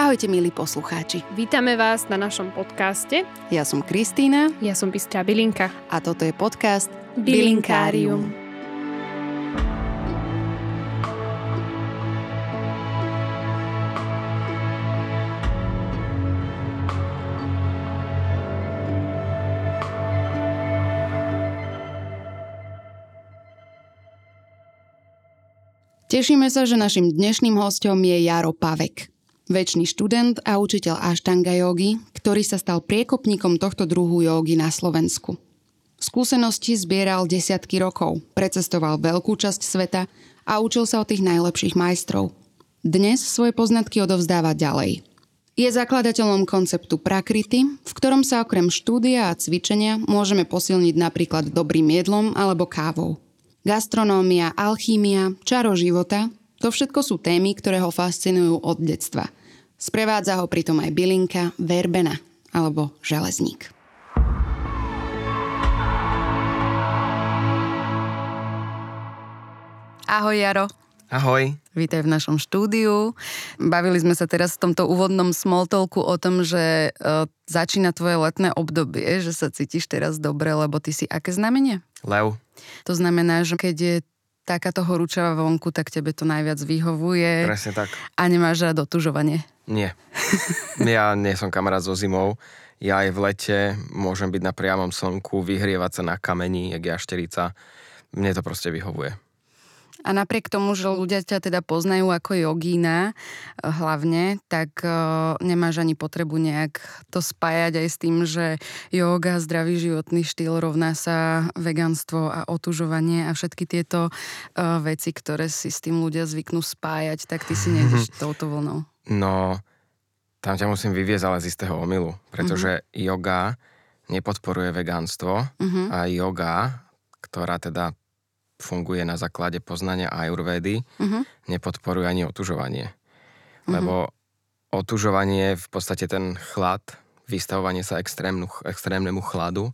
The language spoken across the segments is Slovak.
Ahojte milí poslucháči. Vítame vás na našom podcaste. Ja som Kristýna. Ja som Bystrá Bilinka. A toto je podcast Bilinkárium. Bilinkárium. Tešíme sa, že našim dnešným hostom je Jaro Pavek. Väčší študent a učiteľ Ashtanga jogy, ktorý sa stal priekopníkom tohto druhu jogy na Slovensku. Skúsenosti zbieral desiatky rokov, precestoval veľkú časť sveta a učil sa od tých najlepších majstrov. Dnes svoje poznatky odovzdáva ďalej. Je zakladateľom konceptu Prakrity, v ktorom sa okrem štúdia a cvičenia môžeme posilniť napríklad dobrým jedlom alebo kávou. Gastronómia, alchímia, čaro života, to všetko sú témy, ktoré ho fascinujú od detstva. Sprevádza ho pritom aj bylinka, verbena alebo železník. Ahoj Jaro. Ahoj. Vítaj v našom štúdiu. Bavili sme sa teraz v tomto úvodnom smoltolku o tom, že e, začína tvoje letné obdobie, že sa cítiš teraz dobre, lebo ty si aké znamenie? Lev. To znamená, že keď je takáto horúčava vonku, tak tebe to najviac vyhovuje. Presne tak. A nemáš rád otužovanie? Nie. ja nie som kamarát so zimou. Ja aj v lete môžem byť na priamom slnku, vyhrievať sa na kameni, jak jašterica. Mne to proste vyhovuje. A napriek tomu, že ľudia ťa teda poznajú ako jogína eh, hlavne, tak uh, nemáš ani potrebu nejak to spájať aj s tým, že yoga, zdravý životný štýl rovná sa veganstvo a otužovanie a všetky tieto uh, veci, ktoré si s tým ľudia zvyknú spájať, tak ty si nejdeš touto vlnou. No, tam ťa musím vyviezť ale z istého omilu, pretože uh-huh. yoga nepodporuje vegánstvo uh-huh. a yoga, ktorá teda funguje na základe poznania ajurvédy, uh-huh. nepodporuje ani otužovanie. Uh-huh. Lebo otužovanie, v podstate ten chlad, vystavovanie sa extrémnu, extrémnemu chladu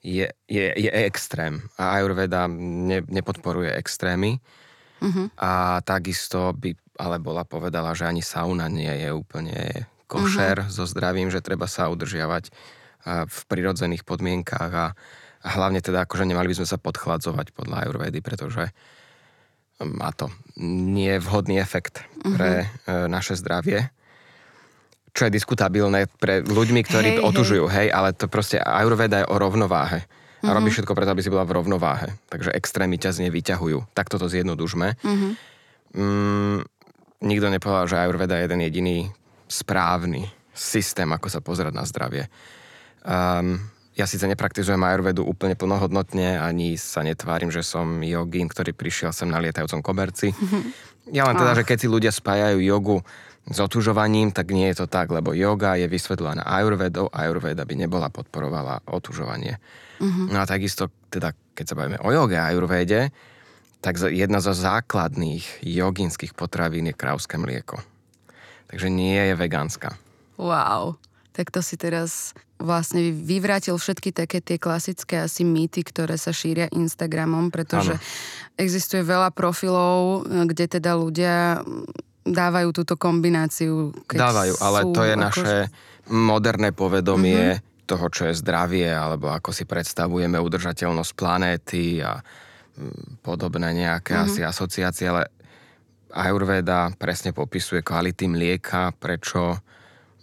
je, je, je extrém. A ajurveda ne, nepodporuje extrémy. Uh-huh. A takisto by ale bola povedala, že ani sauna nie je úplne košer uh-huh. so zdravím, že treba sa udržiavať v prirodzených podmienkách a a hlavne teda akože nemali by sme sa podchladzovať podľa Ayurvedy, pretože má to nie vhodný efekt pre uh-huh. naše zdravie. Čo je diskutabilné pre ľuďmi, ktorí hej, otužujú, hej. hej, ale to proste Ayurveda je o rovnováhe. A uh-huh. robí všetko preto, aby si bola v rovnováhe. Takže extrémy ťa z nej vyťahujú. Tak toto zjednodužme. Uh-huh. Mm, nikto nepovedal, že Ayurveda je jeden jediný správny systém, ako sa pozerať na zdravie. Um, ja síce nepraktizujem ajurvedu úplne plnohodnotne, ani sa netvárim, že som jogín, ktorý prišiel sem na lietajúcom koberci. Ja len teda, oh. že keď si ľudia spájajú jogu s otužovaním, tak nie je to tak, lebo yoga je vysvetlená ajurvedou ajurveda by nebola podporovala otužovanie. Uh-huh. No a takisto, teda, keď sa bavíme o joge a ajurvede, tak jedna zo základných jogínskych potravín je krauské mlieko. Takže nie je vegánska. Wow tak to si teraz vlastne vyvrátil všetky také tie klasické asi mýty, ktoré sa šíria Instagramom, pretože ano. existuje veľa profilov, kde teda ľudia dávajú túto kombináciu. Keď dávajú, ale sú, to je ako... naše moderné povedomie mm-hmm. toho, čo je zdravie, alebo ako si predstavujeme udržateľnosť planéty a mm, podobné nejaké mm-hmm. asi asociácie, ale Ayurveda presne popisuje kvality mlieka, prečo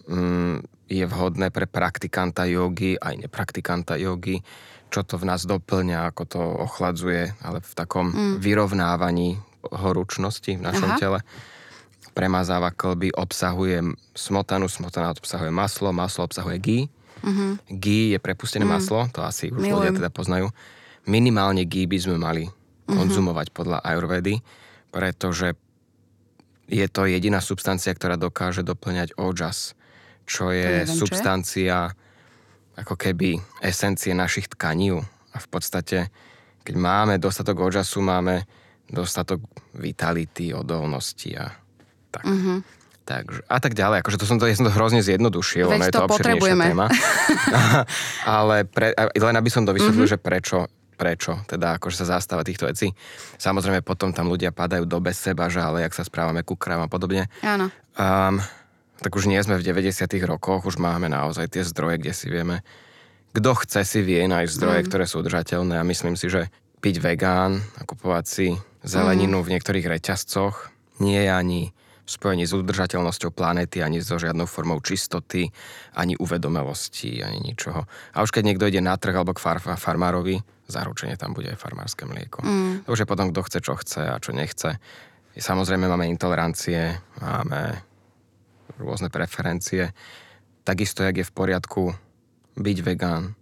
mm, je vhodné pre praktikanta jogy, aj nepraktikanta jogy, čo to v nás doplňa, ako to ochladzuje, ale v takom mm. vyrovnávaní horúčnosti v našom Aha. tele. Premazáva klby, obsahuje smotanu, smotana obsahuje maslo, maslo obsahuje gí. Mm-hmm. Gí je prepustené mm. maslo, to asi už Milujem. ľudia teda poznajú. Minimálne gí by sme mali mm-hmm. konzumovať podľa ajurvedy, pretože je to jediná substancia, ktorá dokáže doplňať ojas čo je neviem, substancia čo je? ako keby esencie našich tkaní. A v podstate, keď máme dostatok ožasu, máme dostatok vitality, odolnosti a tak. Uh-huh. Takže, a tak ďalej. Akože to som to, ja som to hrozne zjednodušil, Veď ono je to, to potrebujeme. téma. Ale pre, len aby som to vysvetlil, uh-huh. že prečo prečo, teda akože sa zastáva týchto vecí. Samozrejme potom tam ľudia padajú do bez seba, že ale jak sa správame ku krávam a podobne. Áno. Um, tak už nie sme v 90 rokoch, už máme naozaj tie zdroje, kde si vieme, kto chce si vie nájsť zdroje, mm. ktoré sú udržateľné a myslím si, že byť vegán a kupovať si zeleninu mm. v niektorých reťazcoch nie je ani v spojení s udržateľnosťou planéty, ani so žiadnou formou čistoty, ani uvedomelosti, ani ničoho. A už keď niekto ide na trh alebo k far- farmárovi, zaručenie tam bude aj farmárske mlieko. Mm. To už je potom, kto chce, čo chce a čo nechce. Samozrejme máme intolerancie, máme rôzne preferencie. Takisto, jak je v poriadku byť vegán,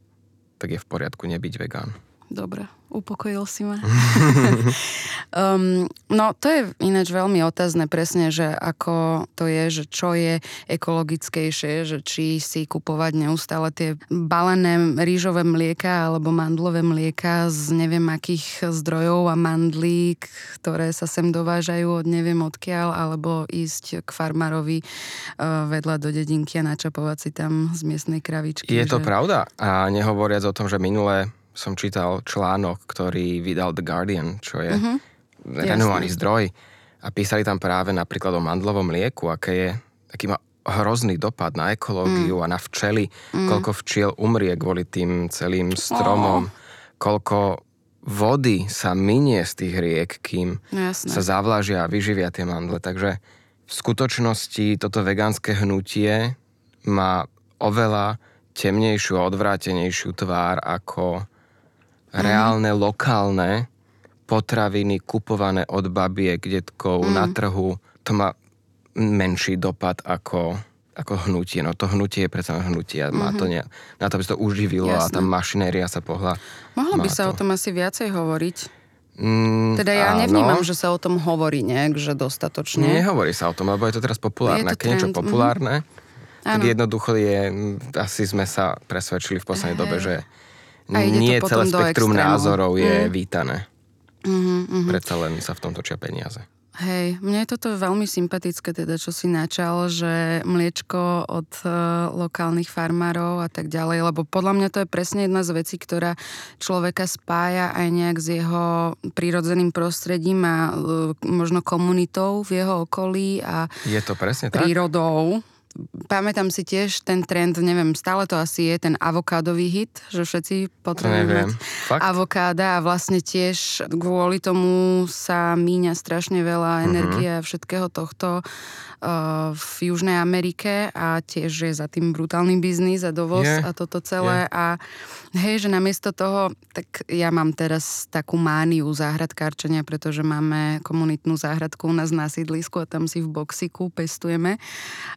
tak je v poriadku nebyť vegán. Dobre, upokojil si ma. um, no to je ináč veľmi otázne presne, že ako to je, že čo je ekologickejšie, že či si kupovať neustále tie balené rýžové mlieka alebo mandlové mlieka z neviem akých zdrojov a mandlík, ktoré sa sem dovážajú od neviem odkiaľ, alebo ísť k farmárovi uh, vedľa do dedinky a načapovať si tam z miestnej kravičky. Je že... to pravda? A nehovoriac o tom, že minulé som čítal článok, ktorý vydal The Guardian, čo je uh-huh. renovovaný zdroj. A písali tam práve napríklad o mandlovom mlieku, aké je, aký má hrozný dopad na ekológiu mm. a na včely, mm. koľko včiel umrie kvôli tým celým stromom, oh. koľko vody sa minie z tých riek, kým Jasne. sa zavlažia a vyživia tie mandle. Takže v skutočnosti toto vegánske hnutie má oveľa temnejšiu a odvrátenejšiu tvár ako reálne, lokálne potraviny kupované od babiek, detkov mm. na trhu, to má menší dopad ako, ako hnutie. No to hnutie je predsa hnutie má mm-hmm. to ne, na to, aby sa to uživilo Jasne. a tá mašinéria sa pohla. Mohlo by sa to. o tom asi viacej hovoriť. Mm, teda ja áno. nevnímam, že sa o tom hovorí nejak, že dostatočne. Nehovorí sa o tom, lebo je to teraz populárne. Je to Keď niečo populárne, mm-hmm. tak jednoducho je, asi sme sa presvedčili v poslednej hey. dobe, že a ide nie to celé spektrum názorov je mm. vítané. Mm-hmm, mm-hmm. Predsa len sa v tom točia peniaze. Hej, mne je toto veľmi sympatické, teda čo si načal, že mliečko od uh, lokálnych farmárov a tak ďalej, lebo podľa mňa to je presne jedna z vecí, ktorá človeka spája aj nejak s jeho prírodzeným prostredím a uh, možno komunitou v jeho okolí a je to presne prírodou. Tak? Pamätám si tiež ten trend, neviem, stále to asi je ten avokádový hit, že všetci potrebujú mať avokáda a vlastne tiež kvôli tomu sa míňa strašne veľa mhm. energie mm-hmm. všetkého tohto uh, v Južnej Amerike a tiež je za tým brutálny biznis a dovoz yeah. a toto celé yeah. a hej, že namiesto toho, tak ja mám teraz takú mániu záhradkárčenia, pretože máme komunitnú záhradku u nás na sídlisku a tam si v boxiku pestujeme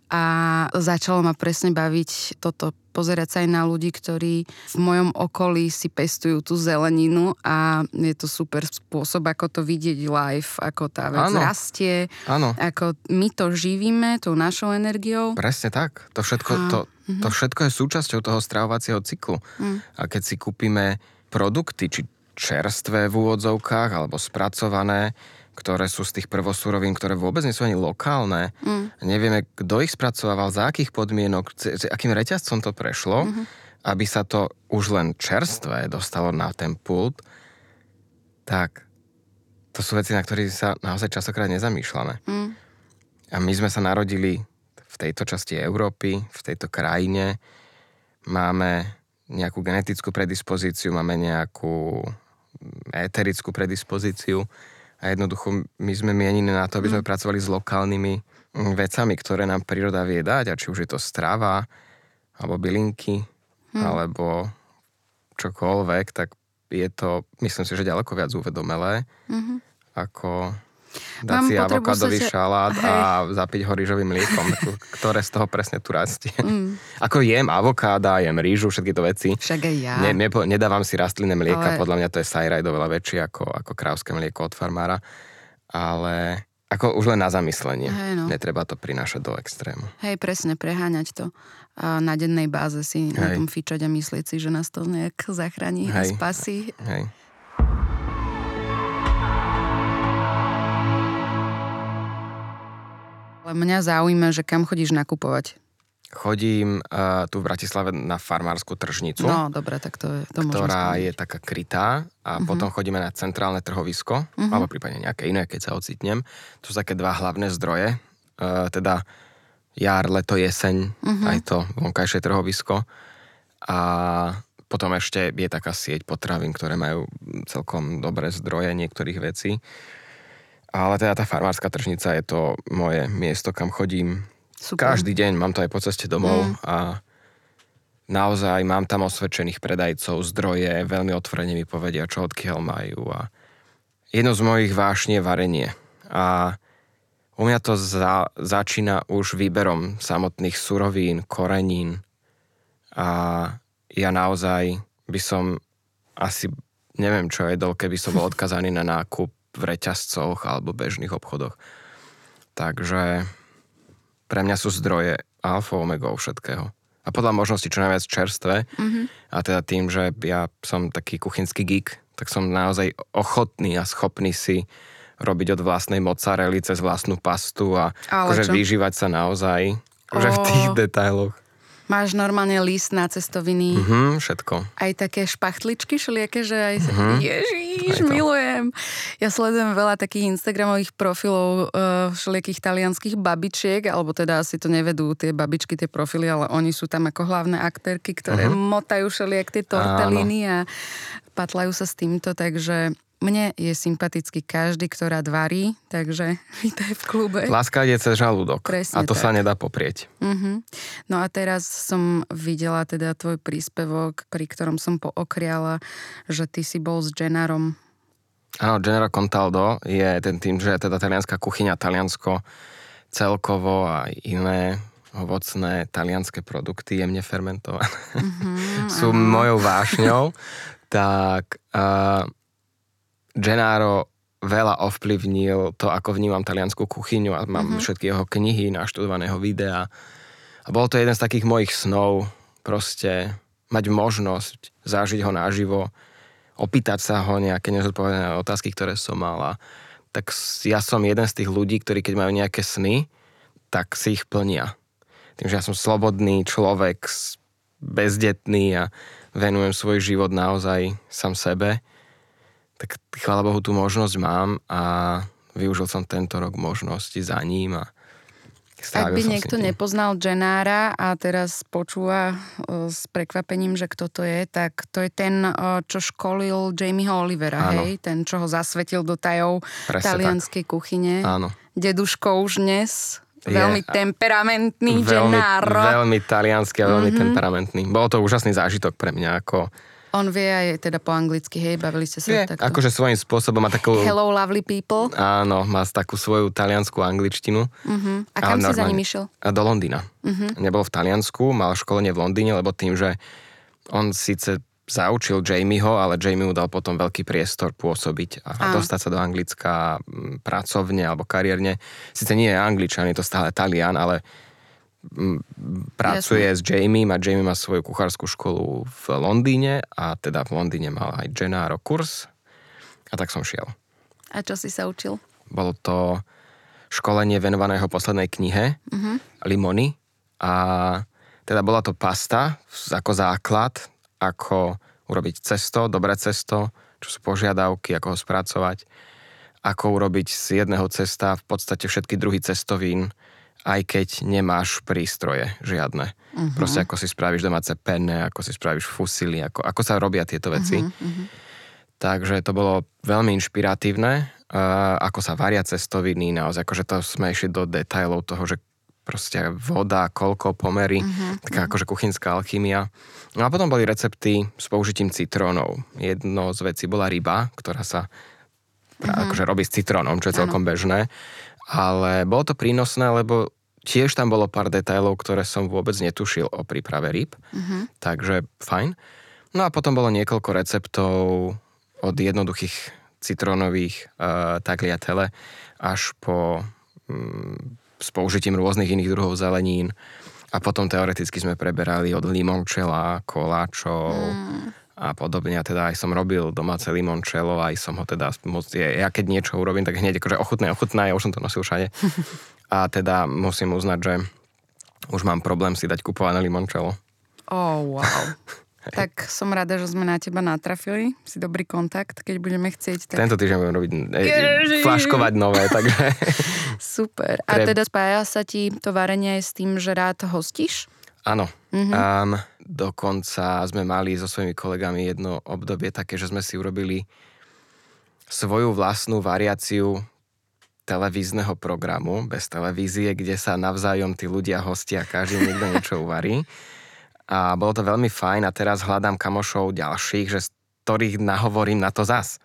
a začalo ma presne baviť toto pozerať sa aj na ľudí, ktorí v mojom okolí si pestujú tú zeleninu a je to super spôsob, ako to vidieť live, ako tá vec ano. rastie, ano. ako my to živíme tou našou energiou. Presne tak. To všetko, a, to, uh-huh. to všetko je súčasťou toho stravovacieho cyklu. Uh-huh. A keď si kúpime produkty, či čerstvé v úvodzovkách, alebo spracované, ktoré sú z tých prvosúrovín, ktoré vôbec nie sú ani lokálne. Mm. Nevieme, kto ich spracovával, za akých podmienok, akým reťazcom to prešlo, mm-hmm. aby sa to už len čerstvé dostalo na ten pult, tak to sú veci, na ktorých sa naozaj častokrát nezamýšľame. Mm. A my sme sa narodili v tejto časti Európy, v tejto krajine, máme nejakú genetickú predispozíciu, máme nejakú éterickú predispozíciu a jednoducho my sme mienení na to, aby sme mm. pracovali s lokálnymi mm, vecami, ktoré nám príroda vie dať, a či už je to strava, alebo bylinky, hmm. alebo čokoľvek, tak je to, myslím si, že ďaleko viac uvedomelé, mm-hmm. ako dať Mám si avokádový sa... šalát Hej. a zapiť ho rýžovým mliekom, ktoré z toho presne tu rastie. Mm. Ako jem avokáda, jem rýžu, všetky to veci. Však aj ja. Ne, ne, nedávam si rastlinné mlieka, Ale... podľa mňa to je sajraj oveľa väčšie ako, ako krávské mlieko od farmára. Ale ako už len na zamyslenie. Hej, no. Netreba to prinášať do extrému. Hej, presne, preháňať to. A na dennej báze si Hej. na tom fičať a myslieť si, že nás to nejak zachráni Hej. a spasí. Hej. Ale mňa zaujíma, že kam chodíš nakupovať? Chodím uh, tu v Bratislave na farmárskú tržnicu. No, dobre, tak to je to Ktorá je taká krytá a uh-huh. potom chodíme na centrálne trhovisko, uh-huh. alebo prípadne nejaké iné, keď sa ocitnem. To sú také dva hlavné zdroje. Uh, teda jar, leto, jeseň, uh-huh. aj to vonkajšie trhovisko. A potom ešte je taká sieť potravín, ktoré majú celkom dobré zdroje niektorých vecí. Ale teda tá farmárska tržnica je to moje miesto, kam chodím Super. každý deň. Mám to aj po ceste domov mm. a naozaj mám tam osvedčených predajcov, zdroje, veľmi otvorene mi povedia, čo odkiaľ majú. A jedno z mojich vášní je varenie. A u mňa to za, začína už výberom samotných surovín, korenín. A ja naozaj by som asi neviem, čo jedol, keby som bol odkazaný na nákup v reťazcoch alebo bežných obchodoch. Takže pre mňa sú zdroje alfa omega všetkého a podľa možnosti čo najviac čerstvé. Mm-hmm. A teda tým, že ja som taký kuchynský geek, tak som naozaj ochotný a schopný si robiť od vlastnej mozzarelli cez vlastnú pastu a akože vyžívať sa naozaj že v tých detailoch. Máš normálne list na cestoviny. Mhm, všetko. Aj také špachtličky šeliaké, že aj... Mhm. Ježiš, aj milujem. Ja sledujem veľa takých Instagramových profilov uh, všelijakých talianských babičiek, alebo teda asi to nevedú tie babičky, tie profily, ale oni sú tam ako hlavné aktérky, ktoré uh-huh. motajú všelijak tie torteliny a patlajú sa s týmto, takže mne je sympatický každý, ktorá varí, takže vítaj v klube. Láska ide cez žalúdok Presne a to tak. sa nedá poprieť. Uh-huh. No a teraz som videla teda tvoj príspevok, pri ktorom som pookriala, že ty si bol s Genarom. Áno, Gennaro Contaldo je ten tým, že teda talianská kuchyňa, Taliansko celkovo a iné ovocné talianské produkty jemne fermentované uh-huh, sú mojou vášňou. tak uh, Gennaro veľa ovplyvnil to, ako vnímam taliansku kuchyňu a mám uh-huh. všetky jeho knihy, naštudovaného videa. A bol to jeden z takých mojich snov, proste mať možnosť zažiť ho naživo, opýtať sa ho nejaké nezodpovedané otázky, ktoré som mala. Tak ja som jeden z tých ľudí, ktorí keď majú nejaké sny, tak si ich plnia. Tým, že ja som slobodný človek, bezdetný a venujem svoj život naozaj sám sebe, tak chvála Bohu tú možnosť mám a využil som tento rok možnosti za ním a ak by niekto nepoznal Genára a teraz počúva e, s prekvapením, že kto to je, tak to je ten, e, čo školil Jamieho Olivera, Áno. hej? Ten, čo ho zasvetil do tajov Presne talianskej tak. kuchyne. Áno. Deduško už dnes. Je veľmi temperamentný veľmi, Gennaro. Veľmi talianský a veľmi mm-hmm. temperamentný. Bolo to úžasný zážitok pre mňa, ako on vie aj teda po anglicky, hej, bavili ste sa vie, takto. akože svojím spôsobom má takú... Hello, lovely people. Áno, má takú svoju taliansku angličtinu. Uh-huh. A kam si za ním išiel? Do Londýna. Uh-huh. Nebol v Taliansku, mal školenie v Londýne, lebo tým, že on síce zaučil Jamieho, ale Jamie mu dal potom veľký priestor pôsobiť a, a dostať sa do Anglicka pracovne alebo kariérne. Sice nie je Angličan, je to stále Talian, ale pracuje Jasne. s Jamie a Jamie má svoju kuchárskú školu v Londýne a teda v Londýne mal aj Gennaro kurz a tak som šiel. A čo si sa učil? Bolo to školenie venované jeho poslednej knihe uh-huh. Limony a teda bola to pasta ako základ, ako urobiť cesto, dobré cesto, čo sú požiadavky, ako ho spracovať, ako urobiť z jedného cesta v podstate všetky druhy cestovín, aj keď nemáš prístroje žiadne. Uh-huh. Proste ako si spravíš domáce penne, ako si spravíš fusily, ako, ako sa robia tieto veci. Uh-huh, uh-huh. Takže to bolo veľmi inšpiratívne, uh, ako sa varia cestoviny, naozaj, akože to sme išli do detajlov toho, že proste voda, koľko, pomery, uh-huh, taká uh-huh. akože kuchynská alchymia. No a potom boli recepty s použitím citrónov. Jedno z vecí bola ryba, ktorá sa uh-huh. akože robí s citrónom, čo je celkom bežné ale bolo to prínosné, lebo tiež tam bolo pár detailov, ktoré som vôbec netušil o príprave rýb, uh-huh. takže fajn. No a potom bolo niekoľko receptov od jednoduchých citrónových uh, tagliatele až po um, s použitím rôznych iných druhov zelenín. A potom teoreticky sme preberali od limončela, koláčov, mm a podobne. A teda aj som robil domáce limončelo, aj som ho teda, ja keď niečo urobím, tak hneď akože ochutné, ochutné, ja už som to nosil všade. A teda musím uznať, že už mám problém si dať kupované limončelo. Oh, wow. Tak som rada, že sme na teba natrafili. Si dobrý kontakt, keď budeme chcieť. Tak... Tento týždeň budem robiť e, flaškovať nové, takže... Super. A teda spája sa ti to varenie aj s tým, že rád hostíš? Áno. Mm-hmm. Um, dokonca sme mali so svojimi kolegami jedno obdobie také, že sme si urobili svoju vlastnú variáciu televízneho programu, bez televízie, kde sa navzájom tí ľudia hostia, každý niekto niečo uvarí. A bolo to veľmi fajn a teraz hľadám kamošov ďalších, že z ktorých nahovorím na to zas.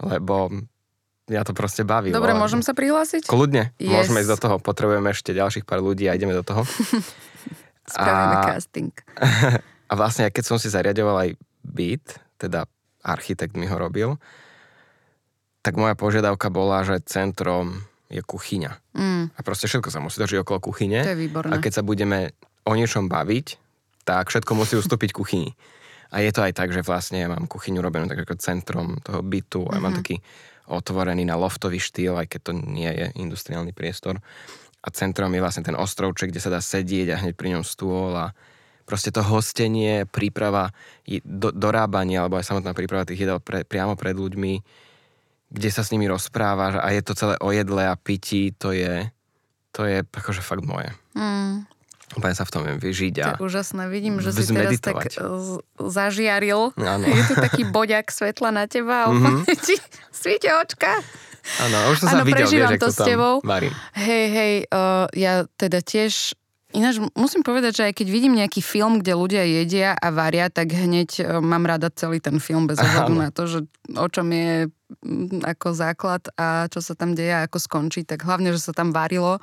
Lebo ja to proste baví. Dobre, môžem sa prihlásiť? Kľudne, yes. môžeme ísť do toho. Potrebujeme ešte ďalších pár ľudí a ideme do toho. Spravíme a... casting. a vlastne, keď som si zariadoval aj byt, teda architekt mi ho robil, tak moja požiadavka bola, že centrom je kuchyňa. Mm. A proste všetko sa musí držiť okolo kuchyne. To je výborné. A keď sa budeme o niečom baviť, tak všetko musí ustúpiť kuchyni. A je to aj tak, že vlastne ja mám kuchyňu robenú tak ako centrom toho bytu mm-hmm. a mám mhm. taký otvorený na loftový štýl, aj keď to nie je industriálny priestor. A centrom je vlastne ten ostrovček, kde sa dá sedieť a hneď pri ňom stôl a proste to hostenie, príprava, do, dorábanie alebo aj samotná príprava tých jedál pre, priamo pred ľuďmi kde sa s nimi rozprávaš a je to celé o jedle a pití, to je, to je akože fakt moje. Mm. Úplne sa v tom viem vyžiť a Tak úžasné, vidím, že si teraz tak zažiaril. Ano. Je tu taký boďak svetla na teba a mm-hmm. ti sviete očka. Áno, už som ano, sa videl, vieš, to s tebou. Varím. Hej, hej, uh, ja teda tiež Ináč musím povedať, že aj keď vidím nejaký film, kde ľudia jedia a varia, tak hneď e, mám rada celý ten film bez ohľadu na to, že o čom je ako základ a čo sa tam deje a ako skončí, tak hlavne, že sa tam varilo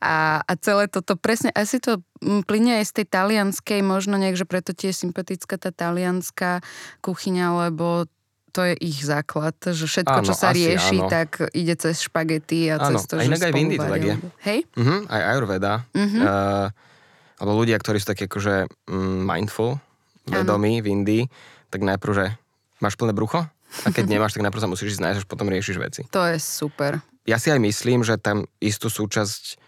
a, a celé toto presne, asi to plyne aj z tej talianskej, možno nejak, že preto tie sympatická tá talianská kuchyňa, lebo to je ich základ, že všetko, áno, čo sa rieši, áno. tak ide cez špagety a áno. cez to, a inak aj v Indii to tak je. Hej? Uh-huh, aj Ayurveda. Uh-huh. Uh, alebo ľudia, ktorí sú takí akože um, mindful, vedomí v Indii, tak najprv, že máš plné brucho a keď nemáš, tak najprv sa musíš ísť nájsť, až potom riešiš veci. To je super. Ja si aj myslím, že tam istú súčasť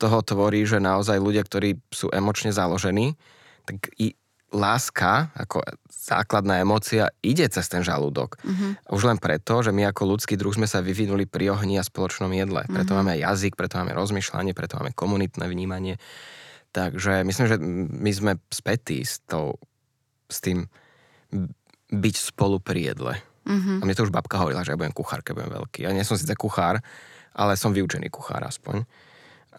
toho tvorí, že naozaj ľudia, ktorí sú emočne založení, tak i láska, ako základná emócia, ide cez ten žalúdok. Uh-huh. Už len preto, že my ako ľudský druh sme sa vyvinuli pri ohni a spoločnom jedle. Preto uh-huh. máme jazyk, preto máme rozmýšľanie, preto máme komunitné vnímanie. Takže myslím, že my sme spätí s, tou, s tým byť spolu pri jedle. Uh-huh. A mne to už babka hovorila, že ja budem kuchár, keď budem veľký. Ja nie som síce kuchár, ale som vyučený kuchár aspoň.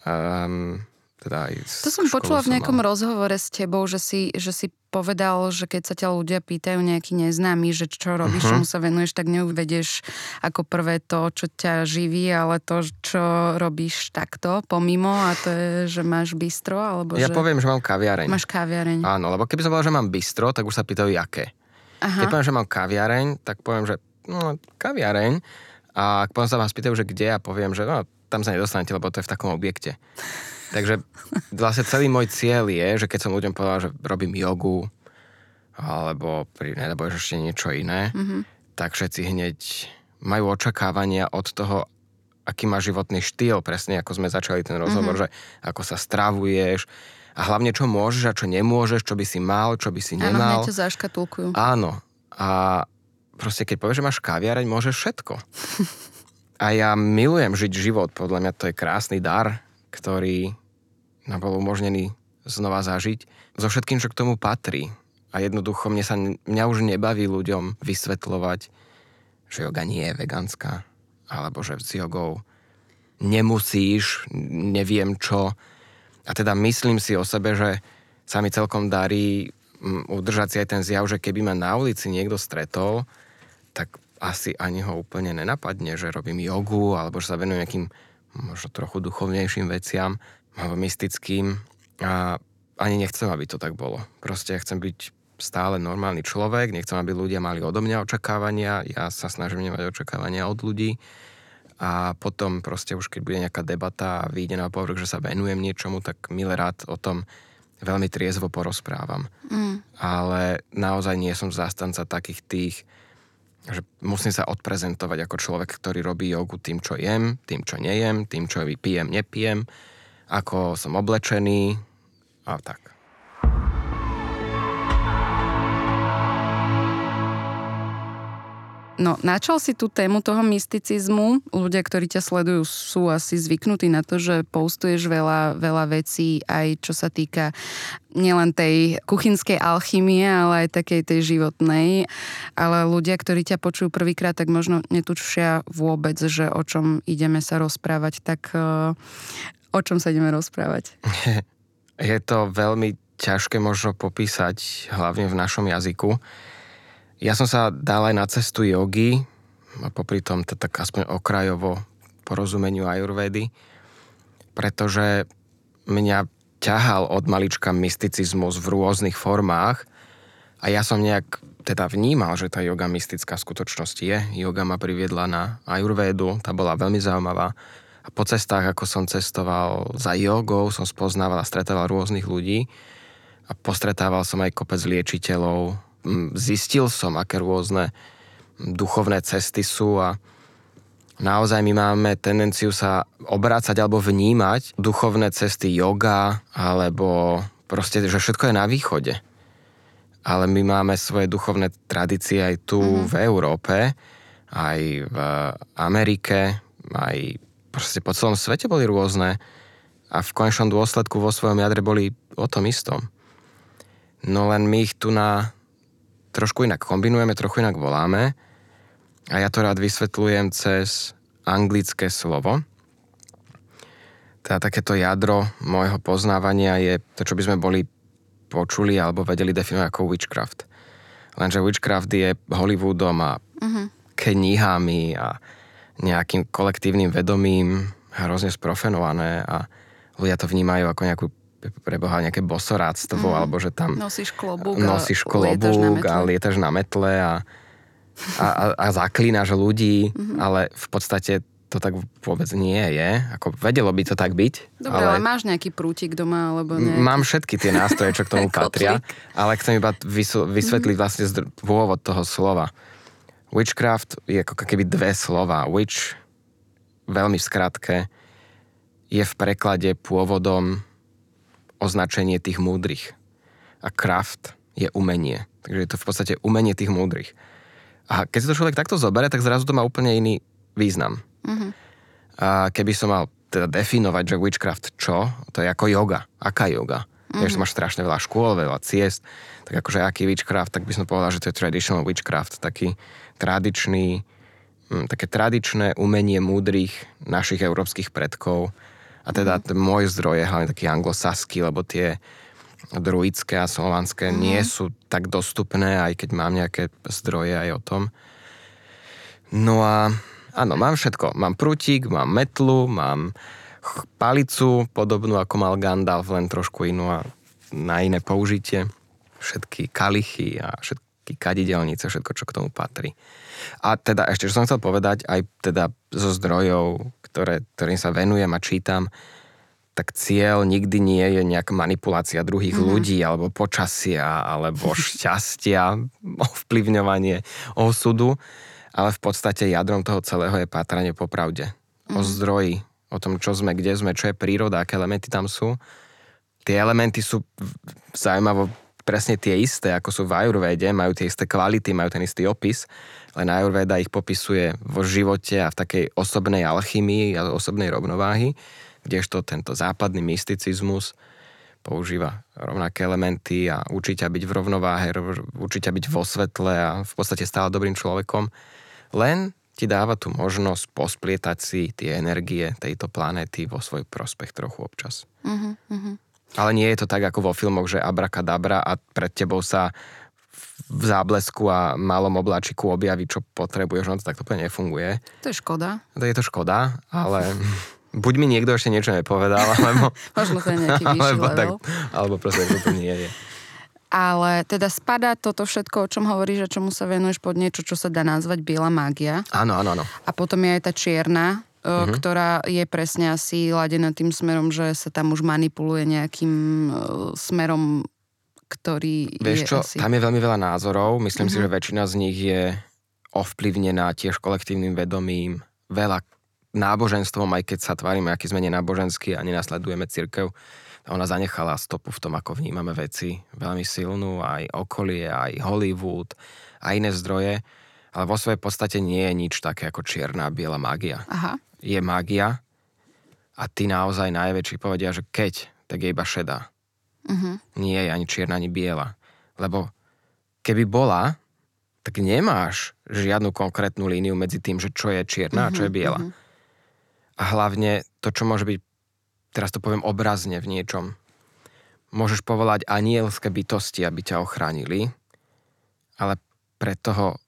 Um, teda aj to som počula v nejakom mal. rozhovore s tebou, že si, že si povedal, že keď sa ťa ľudia pýtajú nejaký neznámy, že čo robíš, uh-huh. čomu sa venuješ, tak neuvedieš ako prvé to, čo ťa živí, ale to, čo robíš takto, pomimo a to je, že máš bistro, alebo Ja že... poviem, že mám kaviareň. Máš kaviareň. Áno, lebo keby som povedal, že mám bistro, tak už sa pýtajú, aké. Aha. Keď poviem, že mám kaviareň, tak poviem, že no, kaviareň. A potom sa vás pýtajú, že kde, a poviem, že no, tam sa nedostanete, lebo to je v takom objekte. Takže vlastne celý môj cieľ je, že keď som ľuďom povedal, že robím jogu, alebo pri, nebo ešte niečo iné, mm-hmm. tak všetci hneď majú očakávania od toho, aký má životný štýl, presne ako sme začali ten rozhovor, mm-hmm. že ako sa stravuješ a hlavne čo môžeš a čo nemôžeš, čo by si mal, čo by si nemal. Áno, ťa zaškatulkujú. Áno. A proste keď povieš, že máš kaviareň, môžeš všetko. a ja milujem žiť život, podľa mňa to je krásny dar, ktorý nám bol umožnený znova zažiť, so všetkým, čo k tomu patrí. A jednoducho mne sa, mňa už nebaví ľuďom vysvetľovať, že joga nie je vegánska, alebo že s jogou nemusíš, neviem čo. A teda myslím si o sebe, že sa mi celkom darí udržať si aj ten zjav, že keby ma na ulici niekto stretol, tak asi ani ho úplne nenapadne, že robím jogu, alebo že sa venujem nejakým možno trochu duchovnejším veciam alebo mystickým a ani nechcem, aby to tak bolo. Proste ja chcem byť stále normálny človek, nechcem, aby ľudia mali odo mňa očakávania, ja sa snažím nemať očakávania od ľudí a potom proste už keď bude nejaká debata a vyjde na povrch, že sa venujem niečomu, tak milé rád o tom veľmi triezvo porozprávam. Mm. Ale naozaj nie som zastanca takých tých, že musím sa odprezentovať ako človek, ktorý robí jogu tým, čo jem, tým, čo nejem, tým, čo pijem, nepijem ako som oblečený a tak. No, načal si tú tému toho mysticizmu. Ľudia, ktorí ťa sledujú, sú asi zvyknutí na to, že postuješ veľa, veľa vecí, aj čo sa týka nielen tej kuchynskej alchymie, ale aj takej tej životnej. Ale ľudia, ktorí ťa počujú prvýkrát, tak možno netučia vôbec, že o čom ideme sa rozprávať. Tak eh, o čom sa ideme rozprávať? Je to veľmi ťažké možno popísať, hlavne v našom jazyku ja som sa dal aj na cestu jogy, a popri tom to tak aspoň okrajovo porozumeniu ajurvedy, pretože mňa ťahal od malička mysticizmus v rôznych formách a ja som nejak teda vnímal, že tá yoga mystická v skutočnosti je. Yoga ma priviedla na ajurvédu, tá bola veľmi zaujímavá. A po cestách, ako som cestoval za jogou, som spoznával a stretával rôznych ľudí a postretával som aj kopec liečiteľov, zistil som, aké rôzne duchovné cesty sú a naozaj my máme tendenciu sa obrácať alebo vnímať duchovné cesty yoga alebo proste, že všetko je na východe. Ale my máme svoje duchovné tradície aj tu mm-hmm. v Európe, aj v Amerike, aj proste po celom svete boli rôzne a v konečnom dôsledku vo svojom jadre boli o tom istom. No len my ich tu na trošku inak kombinujeme, trochu inak voláme. A ja to rád vysvetľujem cez anglické slovo. Teda takéto jadro môjho poznávania je to, čo by sme boli počuli alebo vedeli definovať ako witchcraft. Lenže witchcraft je Hollywoodom a uh-huh. knihami a nejakým kolektívnym vedomím hrozne sprofenované a ľudia to vnímajú ako nejakú preboha nejaké bosoráctvo, mm. alebo že tam nosíš klobúk, nosíš klobúk a lietaš na metle a, a, a, a zaklínaš ľudí, mm-hmm. ale v podstate to tak vôbec nie je. Ako vedelo by to tak byť. Dobre, ale, ale máš nejaký prútik doma? Alebo nejaký... Mám všetky tie nástroje, čo k tomu patria, ale chcem iba vysvetliť mm-hmm. vlastne pôvod toho slova. Witchcraft je ako keby dve slova. Witch, veľmi v skratke, je v preklade pôvodom označenie tých múdrych. A craft je umenie. Takže je to v podstate umenie tých múdrych. A keď si to človek takto zoberie, tak zrazu to má úplne iný význam. Mm-hmm. A keby som mal teda definovať, že witchcraft čo, to je ako yoga. Aká yoga? Mm-hmm. Vieš, máš strašne veľa škôl, veľa ciest, tak akože aký witchcraft, tak by som povedal, že to je traditional witchcraft, taký tradičný, hm, také tradičné umenie múdrych našich európskych predkov, a teda ten môj zdroj je hlavne taký anglosaský, lebo tie druidské a slovanské mm. nie sú tak dostupné, aj keď mám nejaké zdroje aj o tom. No a áno, mám všetko. Mám prútik, mám metlu, mám palicu, podobnú ako mal Gandalf, len trošku inú a na iné použitie. Všetky kalichy a všetky kadidelnice, všetko, čo k tomu patrí. A teda ešte, čo som chcel povedať, aj teda zo zdrojov, ktoré, ktorým sa venujem a čítam, tak cieľ nikdy nie je nejaká manipulácia druhých mm-hmm. ľudí, alebo počasia, alebo šťastia, ovplyvňovanie osudu, ale v podstate jadrom toho celého je pátranie po pravde. Mm-hmm. O mhm. zdroji, o tom, čo sme, kde sme, čo je príroda, aké elementy tam sú. Tie elementy sú zaujímavo presne tie isté, ako sú v Ajurvede, majú tie isté kvality, majú ten istý opis, len Ajurveda ich popisuje vo živote a v takej osobnej alchymii a osobnej rovnováhy, kdežto tento západný mysticizmus používa rovnaké elementy a učí ťa byť v rovnováhe, učí ťa byť vo svetle a v podstate stále dobrým človekom. Len ti dáva tu možnosť posplietať si tie energie tejto planéty vo svoj prospech trochu občas. Uh-huh, uh-huh. Ale nie je to tak ako vo filmoch, že abrakadabra a pred tebou sa v záblesku a malom obláčiku objaví, čo potrebuješ, no to takto úplne nefunguje. To je škoda. To je to škoda, ale buď mi niekto ešte niečo nepovedal, alebo... Možno to je nejaký alebo, tak, alebo proste to nie je. Ale teda spada toto všetko, o čom hovoríš a čomu sa venuješ pod niečo, čo sa dá nazvať biela mágia. Áno, áno, áno. A potom je aj tá čierna, uh-huh. ktorá je presne asi ladená tým smerom, že sa tam už manipuluje nejakým uh, smerom, ktorý Vieš je čo, asi... tam je veľmi veľa názorov. Myslím uh-huh. si, že väčšina z nich je ovplyvnená tiež kolektívnym vedomím, veľa náboženstvom, aj keď sa tvárime, aký sme nenáboženskí a nenasledujeme církev, ona zanechala stopu v tom, ako vnímame veci, veľmi silnú, aj okolie, aj Hollywood, a iné zdroje. Ale vo svojej podstate nie je nič také ako čierna biela mágia. Aha. Je mágia a ty naozaj najväčší povedia, že keď, tak je iba šedá. Uh-huh. Nie je ani čierna, ani biela. Lebo keby bola, tak nemáš žiadnu konkrétnu líniu medzi tým, že čo je čierna uh-huh, a čo je biela. Uh-huh. A hlavne to, čo môže byť, teraz to poviem obrazne v niečom, môžeš povolať anielské bytosti, aby ťa ochránili, ale pre toho,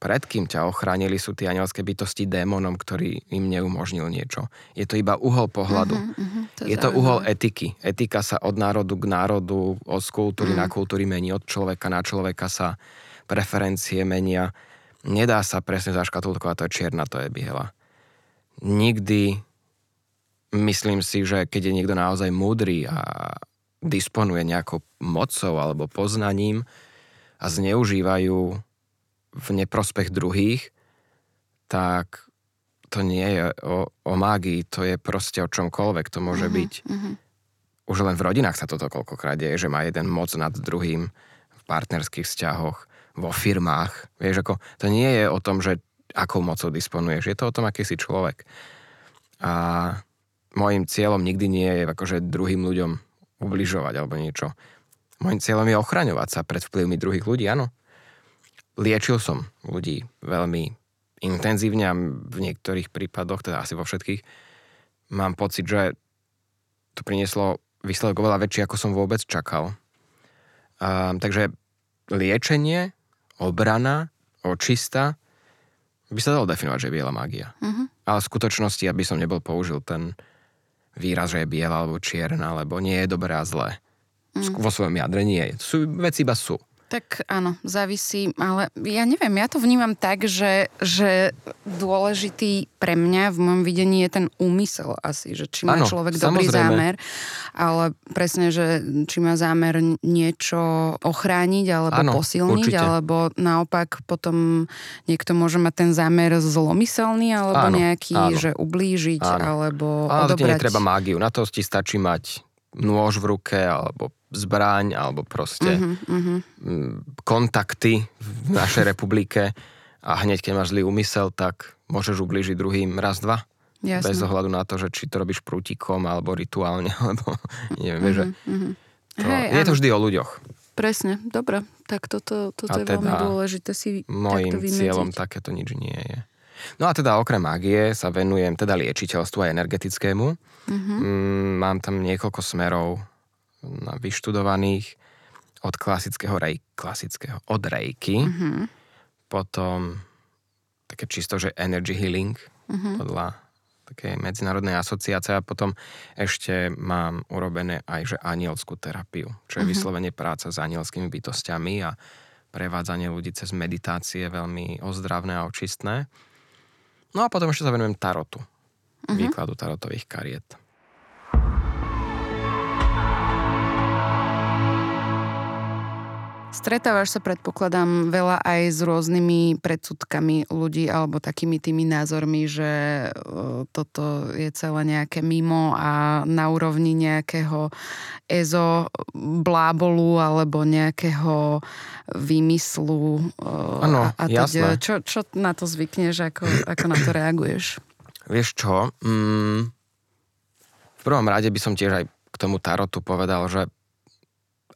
pred kým ťa ochránili, sú tie anielské bytosti démonom, ktorý im neumožnil niečo. Je to iba uhol pohľadu. Uh-huh, uh-huh, to je, je to uhol etiky. Etika sa od národu k národu, od kultúry uh-huh. na kultúry mení, od človeka na človeka sa preferencie menia. Nedá sa presne zaškatulkovať, to je čierna, to je biela. Nikdy myslím si, že keď je niekto naozaj múdry a disponuje nejakou mocou alebo poznaním a zneužívajú v neprospech druhých, tak to nie je o, o mágii, to je proste o čomkoľvek. To môže uh-huh, byť... Uh-huh. Už len v rodinách sa toto koľkokrát deje, že má jeden moc nad druhým v partnerských vzťahoch, vo firmách. Vieš, ako, to nie je o tom, že akou mocou disponuješ, je to o tom, aký si človek. A môjim cieľom nikdy nie je akože druhým ľuďom ubližovať alebo niečo. Mojím cieľom je ochraňovať sa pred vplyvmi druhých ľudí, áno liečil som ľudí veľmi intenzívne a v niektorých prípadoch, teda asi vo všetkých, mám pocit, že to prinieslo výsledok oveľa väčší, ako som vôbec čakal. A, takže liečenie, obrana, očista, by sa dalo definovať, že je biela mágia. Uh-huh. Ale v skutočnosti, aby som nebol použil ten výraz, že je biela alebo čierna, alebo nie je dobré a zlé. Uh-huh. Vo svojom jadre nie je. Sú, veci iba sú. Tak áno, závisí, ale ja neviem, ja to vnímam tak, že, že dôležitý pre mňa v môjom videní je ten úmysel asi, že či má ano, človek samozrejme. dobrý zámer, ale presne, že či má zámer niečo ochrániť alebo ano, posilniť, určite. alebo naopak potom niekto môže mať ten zámer zlomyselný alebo ano, nejaký, ano. že ublížiť ano. alebo Ale odobrať. to netreba mágiu, na to ti stačí mať nôž v ruke alebo zbraň alebo proste uh-huh. kontakty v našej republike a hneď keď máš zlý úmysel, tak môžeš ublížiť druhým raz, dva. Jasne. Bez ohľadu na to, že či to robíš prútikom alebo rituálne, alebo neviem, uh-huh, že uh-huh. To, hey, je to vždy o ľuďoch. Presne, dobre. Tak toto, toto je teda veľmi dôležité si Mojím cieľom takéto nič nie je. No a teda okrem mágie sa venujem teda liečiteľstvu a energetickému. Uh-huh. Mám tam niekoľko smerov na vyštudovaných od klasického rej, klasického, od rejky, uh-huh. potom také čisto, že energy healing uh-huh. podľa také medzinárodnej asociácie a potom ešte mám urobené aj, že anielskú terapiu, čo je uh-huh. vyslovene práca s anielskými bytostiami a prevádzanie ľudí cez meditácie veľmi ozdravné a očistné. No a potom ešte sa venujem tarotu, uh-huh. výkladu tarotových kariet. Stretávaš sa, predpokladám, veľa aj s rôznymi predsudkami ľudí alebo takými tými názormi, že toto je celé nejaké mimo a na úrovni nejakého ezo blábolu alebo nejakého výmyslu. A jasné. Čo, čo na to zvykneš, ako, ako na to reaguješ? Vieš čo? Mm, v prvom rade by som tiež aj k tomu tarotu povedal, že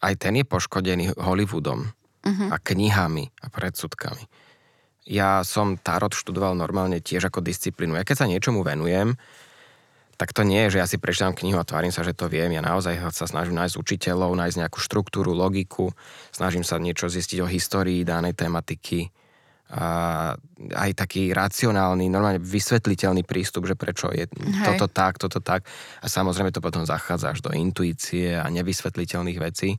aj ten je poškodený Hollywoodom uh-huh. a knihami a predsudkami. Ja som tarot študoval normálne tiež ako disciplínu. Ja keď sa niečomu venujem, tak to nie je, že ja si prečítam knihu a tvárim sa, že to viem. Ja naozaj sa snažím nájsť učiteľov, nájsť nejakú štruktúru, logiku, snažím sa niečo zistiť o histórii danej tematiky. A aj taký racionálny, normálne vysvetliteľný prístup, že prečo je Hej. toto tak, toto tak. A samozrejme to potom zachádza až do intuície a nevysvetliteľných vecí.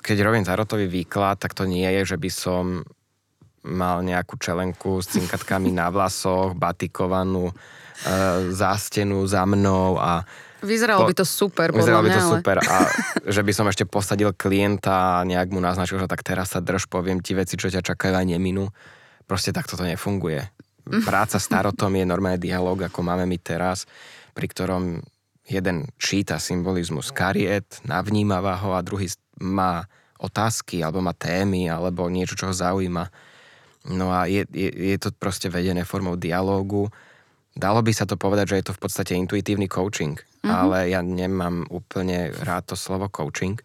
Keď robím tarotový výklad, tak to nie je, že by som mal nejakú čelenku s cinkatkami na vlasoch, batikovanú e, zástenu za mnou a Vyzeralo po, by to super, Vyzeralo by to ale... super a že by som ešte posadil klienta a nejak mu naznačil, že tak teraz sa drž, poviem ti veci, čo ťa čakajú a neminú. Proste takto to nefunguje. Práca s tarotom je normálny dialog, ako máme my teraz, pri ktorom jeden číta symbolizmus kariet, navnímava ho a druhý má otázky, alebo má témy, alebo niečo, čo ho zaujíma. No a je, je, je to proste vedené formou dialógu. Dalo by sa to povedať, že je to v podstate intuitívny coaching, mm-hmm. ale ja nemám úplne rád to slovo coaching,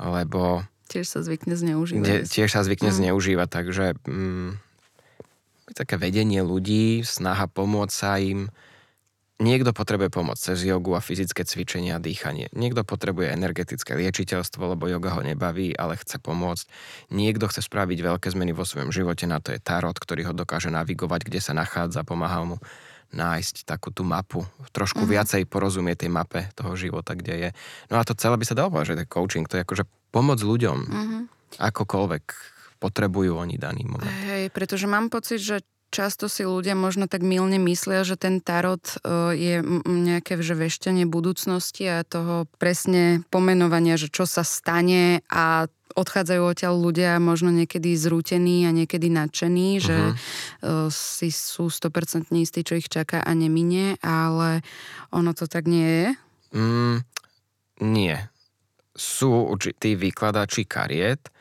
lebo... Tiež sa zvykne zneužívať. Tiež sa zvykne mm. zneužívať, takže mm, také vedenie ľudí, snaha pomôcť sa im, Niekto potrebuje pomoc cez jogu a fyzické cvičenia a dýchanie. Niekto potrebuje energetické liečiteľstvo, lebo joga ho nebaví, ale chce pomôcť. Niekto chce spraviť veľké zmeny vo svojom živote, na to je tarot, ktorý ho dokáže navigovať, kde sa nachádza, pomáha mu nájsť takú tú mapu, trošku uh-huh. viacej porozumie tej mape toho života, kde je. No a to celé by sa dalo povedať, že to coaching, to je akože pomoc ľuďom, uh-huh. akokoľvek potrebujú oni daný moment. Hej, pretože mám pocit, že často si ľudia možno tak milne myslia, že ten tarot e, je nejaké že veštenie budúcnosti a toho presne pomenovania, že čo sa stane a odchádzajú odtiaľ ľudia možno niekedy zrútení a niekedy nadšení, uh-huh. že uh, si sú 100% istí, čo ich čaká a neminie, ale ono to tak nie je? Mm, nie. Sú určití vykladači kariet,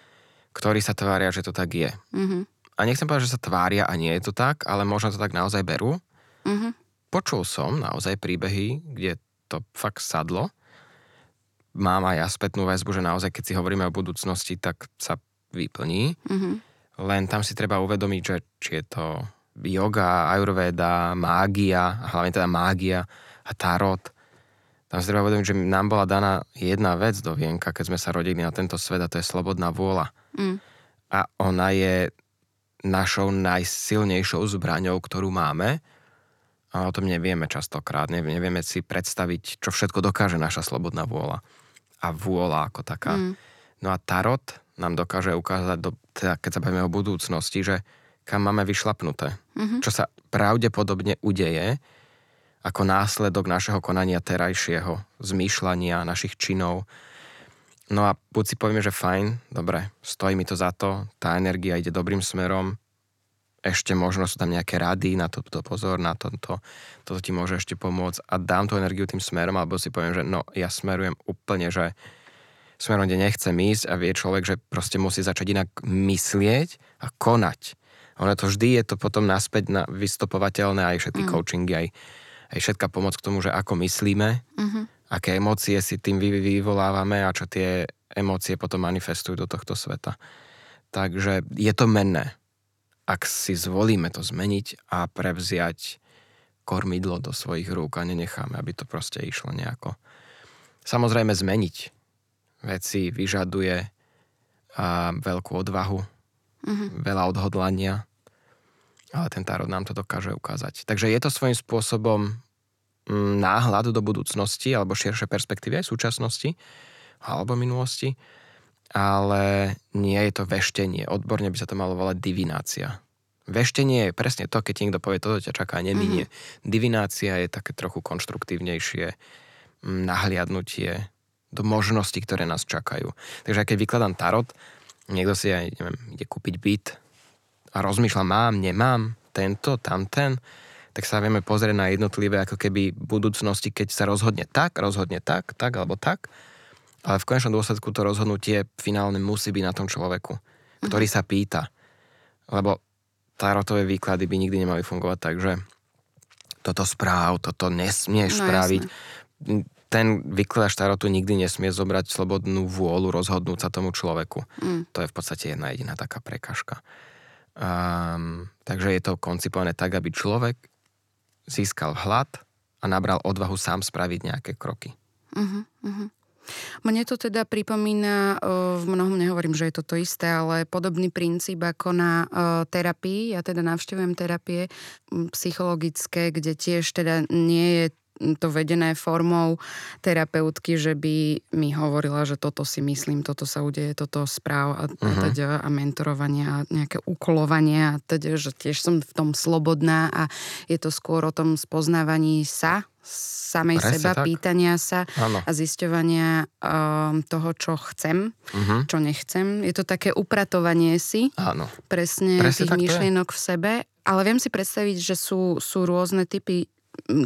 ktorí sa tvária, že to tak je. Uh-huh a nechcem povedať, že sa tvária a nie je to tak, ale možno to tak naozaj berú. Mm-hmm. Počul som naozaj príbehy, kde to fakt sadlo. Mám aj ja spätnú väzbu, že naozaj, keď si hovoríme o budúcnosti, tak sa vyplní. Mm-hmm. Len tam si treba uvedomiť, že či je to yoga, ayurveda, mágia, a hlavne teda mágia a tarot. Tam si treba uvedomiť, že nám bola daná jedna vec do vienka, keď sme sa rodili na tento svet a to je slobodná vôľa. Mm. A ona je našou najsilnejšou zbraňou, ktorú máme. A o tom nevieme častokrát. Nevieme si predstaviť, čo všetko dokáže naša slobodná vôľa. A vôľa ako taká. Mm. No a tarot nám dokáže ukázať, do, teda keď sa bavíme o budúcnosti, že kam máme vyšlapnuté. Mm-hmm. Čo sa pravdepodobne udeje ako následok našeho konania terajšieho, zmýšľania, našich činov, No a buď si povieme, že fajn, dobre, stojí mi to za to, tá energia ide dobrým smerom, ešte možno sú tam nejaké rady, na to, to pozor, na toto, toto ti môže ešte pomôcť a dám tú energiu tým smerom, alebo si poviem, že no, ja smerujem úplne, že smerom, kde nechcem ísť a vie človek, že proste musí začať inak myslieť a konať. Ono to vždy je to potom naspäť na vystopovateľné aj všetky mm. coachingy, aj, aj všetká pomoc k tomu, že ako myslíme, mm-hmm aké emócie si tým vyvolávame a čo tie emócie potom manifestujú do tohto sveta. Takže je to menné. Ak si zvolíme to zmeniť a prevziať kormidlo do svojich rúk a nenecháme, aby to proste išlo nejako. Samozrejme zmeniť veci vyžaduje a veľkú odvahu, uh-huh. veľa odhodlania, ale ten tárod nám to dokáže ukázať. Takže je to svojím spôsobom Mm, náhľad do budúcnosti alebo širšie perspektívy aj súčasnosti alebo minulosti, ale nie je to veštenie. Odborne by sa to malo volať divinácia. Veštenie je presne to, keď niekto povie, toto ťa čaká, neminie. Mm-hmm. Divinácia je také trochu konštruktívnejšie mm, nahliadnutie do možností, ktoré nás čakajú. Takže keď vykladám tarot, niekto si aj, neviem, ide kúpiť byt a rozmýšľa, mám, nemám, tento, tamten, tak sa vieme pozrieť na jednotlivé ako keby budúcnosti, keď sa rozhodne tak, rozhodne tak, tak alebo tak. Ale v konečnom dôsledku to rozhodnutie finálne musí byť na tom človeku, ktorý sa pýta. Lebo tarotové výklady by nikdy nemali fungovať tak, že toto správ, toto nesmieš no, spraviť. Jasne. Ten vykladač tarotu nikdy nesmie zobrať slobodnú vôľu rozhodnúť sa tomu človeku. Mm. To je v podstate jedna jediná taká prekažka. Um, takže je to koncipované tak, aby človek získal hlad a nabral odvahu sám spraviť nejaké kroky. Uh-huh, uh-huh. Mne to teda pripomína, v mnohom nehovorím, že je to to isté, ale podobný princíp ako na terapii. Ja teda navštevujem terapie psychologické, kde tiež teda nie je to vedené formou terapeutky, že by mi hovorila, že toto si myslím, toto sa udeje, toto správ a, uh-huh. a, mhm. teda, a mentorovanie a nejaké ukolovanie a teda, že tiež som v tom slobodná a je to skôr o tom spoznávaní sa, samej Presne seba, tak. pýtania sa ano. a zisťovania um, toho, čo chcem, uh-huh. čo nechcem. Je to také upratovanie si Áno. presne, presne tých myšlienok v sebe. Ale viem si predstaviť, že sú, sú rôzne typy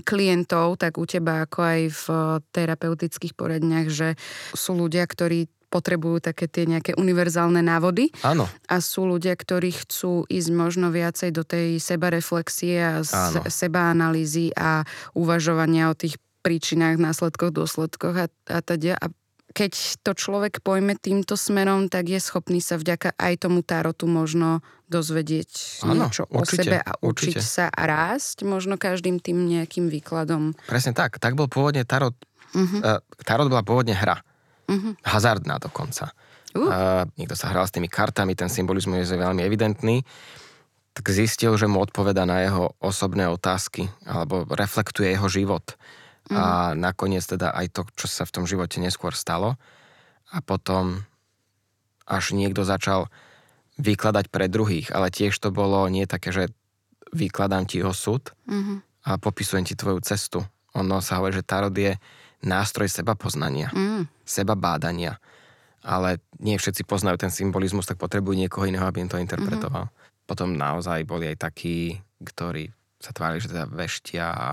klientov, tak u teba ako aj v terapeutických poradniach, že sú ľudia, ktorí potrebujú také tie nejaké univerzálne návody. Áno. A sú ľudia, ktorí chcú ísť možno viacej do tej sebareflexie a Áno. sebaanalýzy a uvažovania o tých príčinách, následkoch, dôsledkoch a, a teda. A keď to človek pojme týmto smerom, tak je schopný sa vďaka aj tomu tarotu možno dozvedieť Áno, niečo určite, o sebe a učiť určite. sa a rásť možno každým tým nejakým výkladom. Presne tak. Tak bol pôvodne Tarot. Uh-huh. Uh, tarot bola pôvodne hra. Uh-huh. Hazardná dokonca. Uh. Uh, niekto sa hral s tými kartami, ten symbolizmus je veľmi evidentný. Tak zistil, že mu odpoveda na jeho osobné otázky alebo reflektuje jeho život. Uh-huh. A nakoniec teda aj to, čo sa v tom živote neskôr stalo. A potom až niekto začal vykladať pre druhých, ale tiež to bolo nie také, že vykladám ti osud Uh-huh. a popisujem ti tvoju cestu. Ono sa hovorí, že tarot je nástroj seba poznania, Mm. seba bádania. Ale nie všetci poznajú ten symbolizmus, tak potrebujú niekoho iného, aby im to interpretoval. Mm-hmm. Potom naozaj boli aj takí, ktorí sa tvárili, že teda veštia a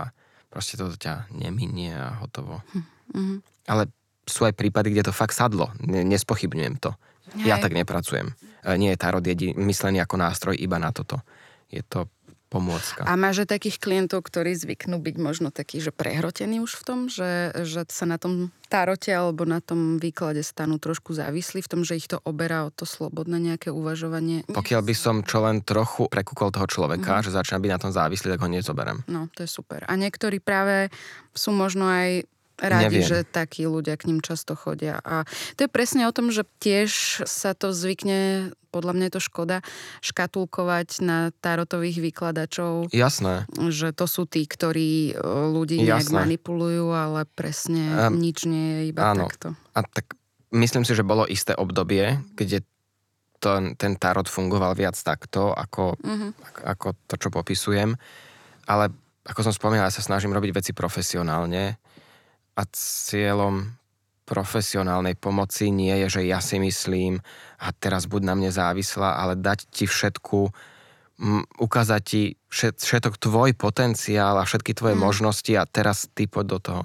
proste toto ťa neminie a hotovo. Mm-hmm. Ale sú aj prípady, kde to fakt sadlo. Ne- nespochybňujem to. Ja Hej. tak nepracujem. E, Nie je tarot jedi- myslený ako nástroj iba na toto. Je to pomôcka. A máš aj takých klientov, ktorí zvyknú byť možno takí, že prehrotení už v tom, že, že sa na tom tarote alebo na tom výklade stanú trošku závislí v tom, že ich to oberá o to slobodné nejaké uvažovanie. Pokiaľ by som čo len trochu prekúkol toho človeka, mm-hmm. že začína byť na tom závislý, tak ho nezoberem. No, to je super. A niektorí práve sú možno aj radi, Neviem. že takí ľudia k ním často chodia. A to je presne o tom, že tiež sa to zvykne, podľa mňa je to škoda, škatulkovať na tarotových vykladačov Jasné. že to sú tí, ktorí e, ľudí nejak Jasné. manipulujú, ale presne Ehm, nič nie je iba áno. takto. A tak myslím si, že bolo isté obdobie, kde to, ten tarot fungoval viac takto, ako, Mhm. ako, ako to, čo popisujem. Ale ako som spomínal, ja sa snažím robiť veci profesionálne a cieľom profesionálnej pomoci nie je, že ja si myslím a teraz buď na mne závislá, ale dať ti všetku, m, ukázať ti všet, všetok tvoj potenciál a všetky tvoje Mm. možnosti a teraz ty poď do toho.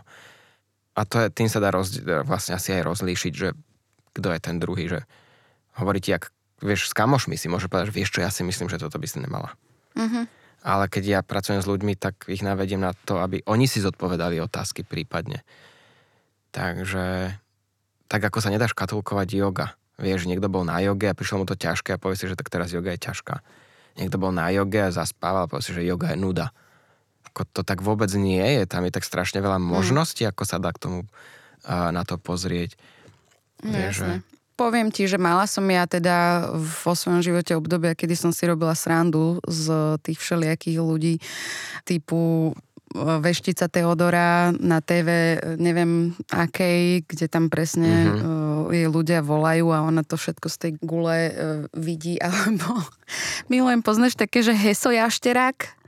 A to je, tým sa dá roz, vlastne asi aj rozlíšiť, že kto je ten druhý, že hovorí ti, ak, vieš, s kamošmi si môže povedať, že vieš čo, ja si myslím, že toto by si nemala. Mhm. Ale keď ja pracujem s ľuďmi, tak ich navediem na to, aby oni si zodpovedali otázky prípadne. Takže tak ako sa nedá škatulkovať yoga. Vieš, niekto bol na joge a prišlo mu to ťažké a povie si, že tak teraz yoga je ťažká. Niekto bol na joge a zaspával a povie si, že yoga je nuda. Ako to tak vôbec nie je. Tam je tak strašne veľa možností, ako sa dá k tomu a, na to pozrieť. No, Vieš, jasné. Poviem ti, že mala som ja teda vo svojom živote obdobia, kedy som si robila srandu z tých všelijakých ľudí typu e, Veštica Teodora na TV, e, neviem akej, kde tam presne Mhm. mm-hmm. jej ľudia volajú a ona to všetko z tej gule e, vidí, alebo milujem, poznáš také, že Heso Jašterák?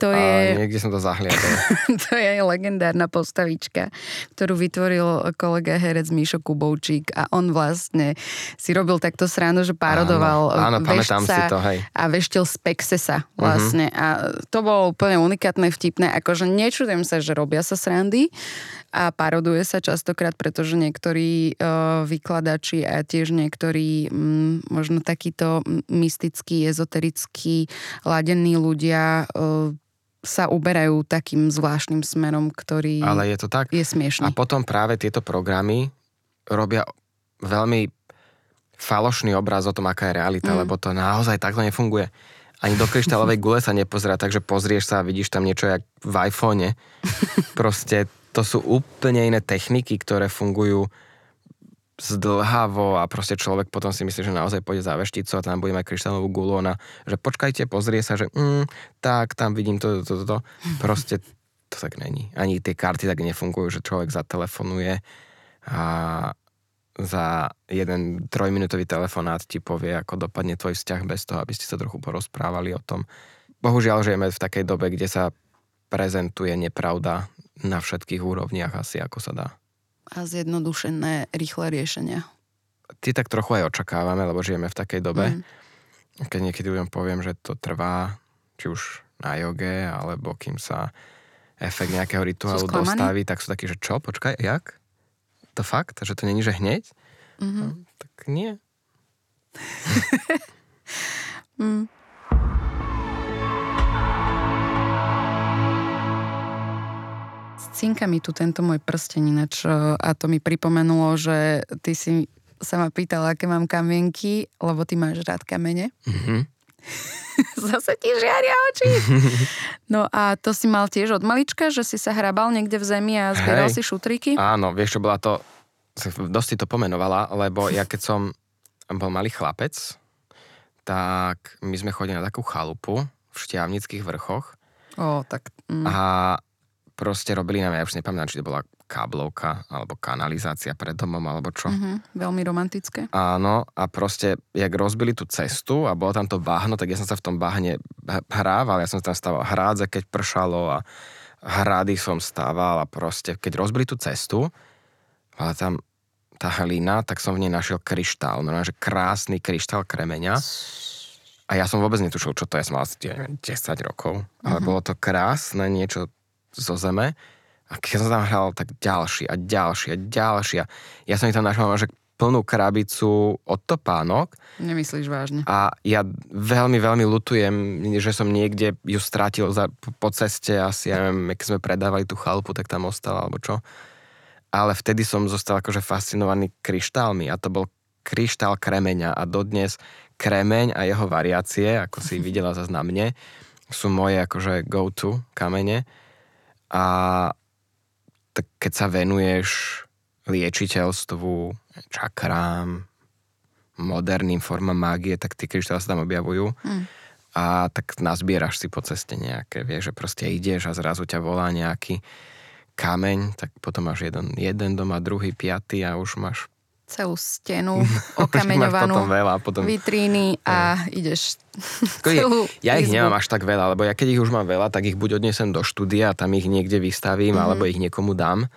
To A je... niekde som to zahliadol. to je legendárna postavička, ktorú vytvoril kolega herec Mišo Kubovčík a on vlastne si robil takto srandu, že parodoval Áno, áno, pamätám vešca si to, hej. a veštil z Pexesa vlastne. Uh-huh. A to bolo úplne unikátne, vtipné. Akože nečudujem sa, že robia sa srandy a paroduje sa častokrát, pretože niektorí uh, vykladači a tiež niektorí um, možno takíto mystickí, ezoterickí ladení ľudia uh, sa uberajú takým zvláštnym smerom, ktorý Ale je to tak. je smiešný. A potom práve tieto programy robia veľmi falošný obraz o tom, aká je realita, mm. lebo to naozaj takto nefunguje. Ani do kryštálovej gule sa nepozerá, takže pozrieš sa a vidíš tam niečo jak v iPhone. Proste to sú úplne iné techniky, ktoré fungujú zdlhavo a proste človek potom si myslí, že naozaj pôjde za vešticu a tam bude mať kryštálovú gulu ona, že počkajte, pozrie sa, že mm, tak, tam vidím to, to, to, to. Proste to tak není. Ani tie karty tak nefungujú, že človek zatelefonuje a za jeden trojminútový telefonát ti povie, ako dopadne tvoj vzťah bez toho, aby ste sa trochu porozprávali o tom. Bohužiaľ, žijeme v takej dobe, kde sa prezentuje nepravda na všetkých úrovniach asi, ako sa dá. A zjednodušené, rýchle riešenia. Ty tak trochu aj očakávame, lebo žijeme v takej dobe. Mm. Keď niekedy ľuďom poviem, že to trvá, či už na joge, alebo kým sa efekt nejakého rituálu dostaví, tak sú takí, že čo, počkaj, jak? To fakt? Že to není, že hneď? Mm-hmm. No, tak nie. mm. Cinka mi tu tento môj prsteň ináč a to mi pripomenulo, že ty si sa ma pýtala, aké mám kamienky, lebo ty máš rád kamene. Mm-hmm. Zase ti žiaria oči. No a to si mal tiež od malička, že si sa hrabal niekde v zemi a zbieral Hej. si šutriky? Áno, vieš, čo bola to, dosť si to pomenovala, lebo ja keď som bol malý chlapec, tak my sme chodili na takú chalupu v Šťavnických vrchoch. O, tak... Mm. A proste robili nám, ja už nepamätám, či to bola káblovka alebo kanalizácia pred domom alebo čo. Mm-hmm, veľmi romantické. Áno a proste, jak rozbili tú cestu a bolo tam to bahno, tak ja som sa v tom bahne hrával, ja som tam stával hrádze, keď pršalo a hrady som stával a proste, keď rozbili tú cestu, ale tam tá hlina, tak som v nej našiel kryštál, no že krásny kryštál kremeňa. A ja som vôbec netušil, čo to je, som mal asi 10 rokov, ale mm-hmm. bolo to krásne niečo zo zeme. A keď som tam hral, tak ďalší a ďalší a ďalší. A ja som ich tam našiel že plnú krabicu od topánok. Nemyslíš vážne? A ja veľmi, veľmi lutujem, že som niekde ju strátil za, po ceste, asi ja neviem, keď sme predávali tú chalpu, tak tam ostala, alebo čo. Ale vtedy som zostal akože fascinovaný kryštálmi a to bol kryštál kremeňa a dodnes kremeň a jeho variácie, ako si videla zase na mne, sú moje akože go-to kamene. A tak keď sa venuješ liečiteľstvu, čakrám, moderným formám mágie, tak tie kryštály sa tam objavujú. Mm. A tak nazbieraš si po ceste nejaké, vieš, že proste ideš a zrazu ťa volá nejaký kameň, tak potom máš jeden, jeden doma, druhý, piatý a už máš celú stenu okameňovanú, veľa, potom... vitríny a ja. ideš celú Ja ich nemám až tak veľa, lebo ja keď ich už mám veľa, tak ich buď odnesem do štúdia, tam ich niekde vystavím, mm-hmm. alebo ich niekomu dám.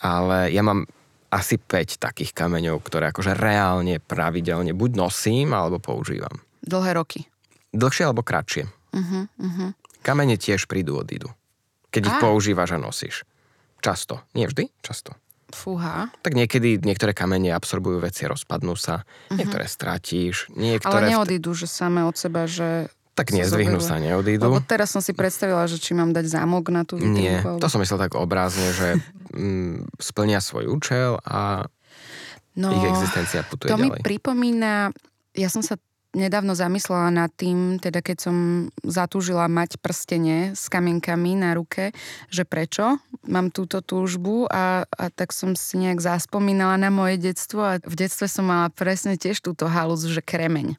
Ale ja mám asi 5 takých kameňov, ktoré akože reálne, pravidelne buď nosím, alebo používam. Dlhé roky? Dlhšie alebo kratšie. Uh-huh, uh-huh. Kamene tiež prídu, odídu. Keď a. ich používaš a nosíš. Často. Nie vždy, často. Fúha. Tak niekedy niektoré kamene absorbujú veci, rozpadnú sa, uh-huh. niektoré stratíš, niektoré... Ale neodídu, že same od seba, že... Tak nezvyhnú sa, neodídu. Lebo teraz som si predstavila, že či mám dať zámok na tú vitrínku. Nie, to som myslel tak obrázne, že mm, splnia svoj účel a no, ich existencia putuje to ďalej. mi pripomína, ja som sa nedávno zamyslela nad tým, teda keď som zatúžila mať prstenie s kamienkami na ruke, že prečo? Mám túto túžbu a, a tak som si nejak zaspomínala na moje detstvo a v detstve som mala presne tiež túto halus, že kremeň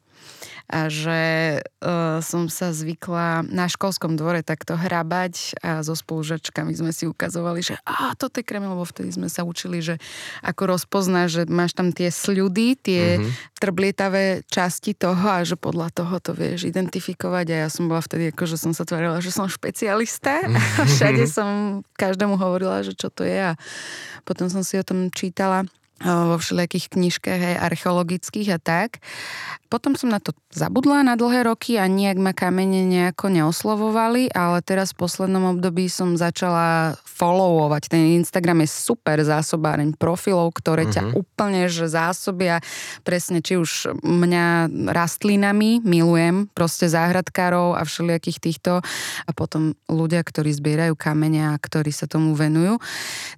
a že uh, som sa zvykla na školskom dvore takto hrabať a so spolužačkami sme si ukazovali, že a toto je kremel, lebo vtedy sme sa učili, že ako rozpoznáš, že máš tam tie sľudy, tie mm-hmm. trblietavé časti toho a že podľa toho to vieš identifikovať a ja som bola vtedy ako, že som sa tvarila, že som špecialista mm-hmm. a všade som každému hovorila, že čo to je a potom som si o tom čítala vo všelijakých knižkách aj archeologických a tak. Potom som na to zabudla na dlhé roky a nejak ma kamene nejako neoslovovali, ale teraz v poslednom období som začala followovať. Ten Instagram je super zásobáreň profilov, ktoré uh-huh. ťa mhm. úplne že zásobia presne či už mňa rastlinami, milujem proste záhradkárov a všelijakých týchto a potom ľudia, ktorí zbierajú kamene a ktorí sa tomu venujú.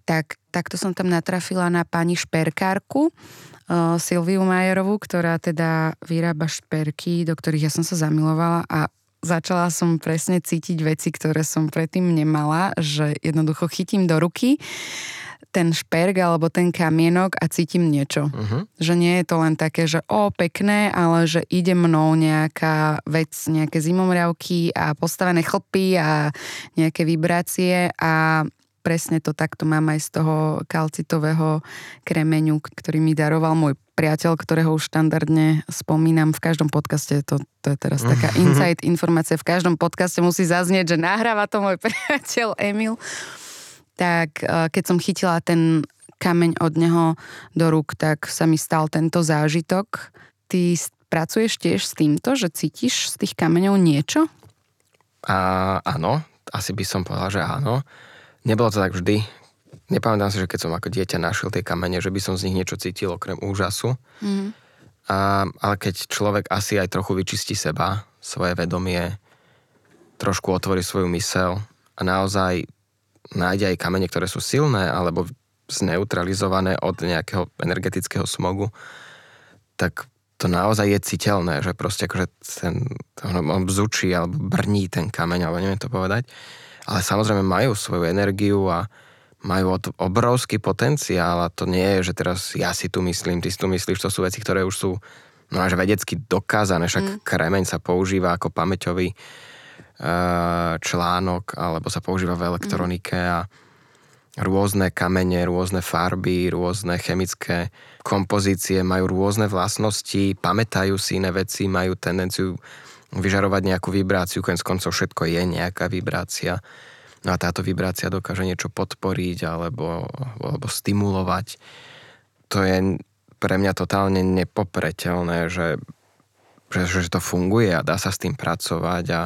Tak takto som tam natrafila na pani šperkárku, uh, Silviu Majerovú, ktorá teda vyrába šperky, do ktorých ja som sa zamilovala a začala som presne cítiť veci, ktoré som predtým nemala, že jednoducho chytím do ruky ten šperk alebo ten kamienok a cítim niečo. Uh-huh. Že nie je to len také, že o, pekné, ale že ide mnou nejaká vec, nejaké zimomriavky a postavené chlpy a nejaké vibrácie a presne to takto mám aj z toho kalcitového kremeňu, ktorý mi daroval môj priateľ, ktorého už štandardne spomínam v každom podcaste. To, to je teraz taká insight informácia. V každom podcaste musí zaznieť, že nahráva to môj priateľ Emil. Tak e, keď som chytila ten kameň od neho do rúk, tak sa mi stal tento zážitok. Ty pracuješ tiež s týmto, že cítiš z tých kameňov niečo? A, áno, asi by som povedal, že áno. Nebolo to tak vždy. nepamätám si, že keď som ako dieťa našiel tie kamene, že by som z nich niečo cítil okrem úžasu. Mm. A, ale keď človek asi aj trochu vyčistí seba, svoje vedomie, trošku otvorí svoju mysel a naozaj nájde aj kamene, ktoré sú silné alebo zneutralizované od nejakého energetického smogu, tak to naozaj je citeľné, že proste akože ten, on bzučí alebo brní ten kameň, alebo neviem to povedať. Ale samozrejme majú svoju energiu a majú obrovský potenciál a to nie je, že teraz ja si tu myslím, ty si tu myslíš, to sú veci, ktoré už sú no až vedecky dokázané, však mm. kremeň sa používa ako pamäťový uh, článok alebo sa používa v elektronike mm. a rôzne kamene, rôzne farby, rôzne chemické kompozície majú rôzne vlastnosti, pamätajú si iné veci, majú tendenciu vyžarovať nejakú vibráciu, konec koncov všetko je nejaká vibrácia. No a táto vibrácia dokáže niečo podporiť alebo, alebo stimulovať. To je pre mňa totálne nepopreteľné, že, že, že to funguje a dá sa s tým pracovať a,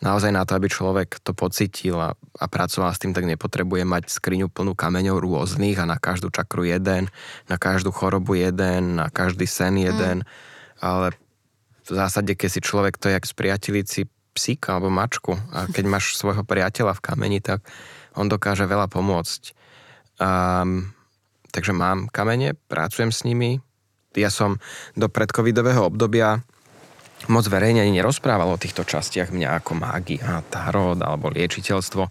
naozaj na to, aby človek to pocitil a, a pracoval s tým, tak nepotrebuje mať skriňu plnú kameňov rôznych a na každú čakru jeden, na každú chorobu jeden, na každý sen mm. jeden, mm. ale v zásade, keď si človek to je jak spriateliť si psíka alebo mačku a keď máš svojho priateľa v kameni, tak on dokáže veľa pomôcť. Um, takže mám kamene, pracujem s nimi. Ja som do predcovidového obdobia moc verejne ani nerozprával o týchto častiach mňa ako mágia, tarot alebo liečiteľstvo.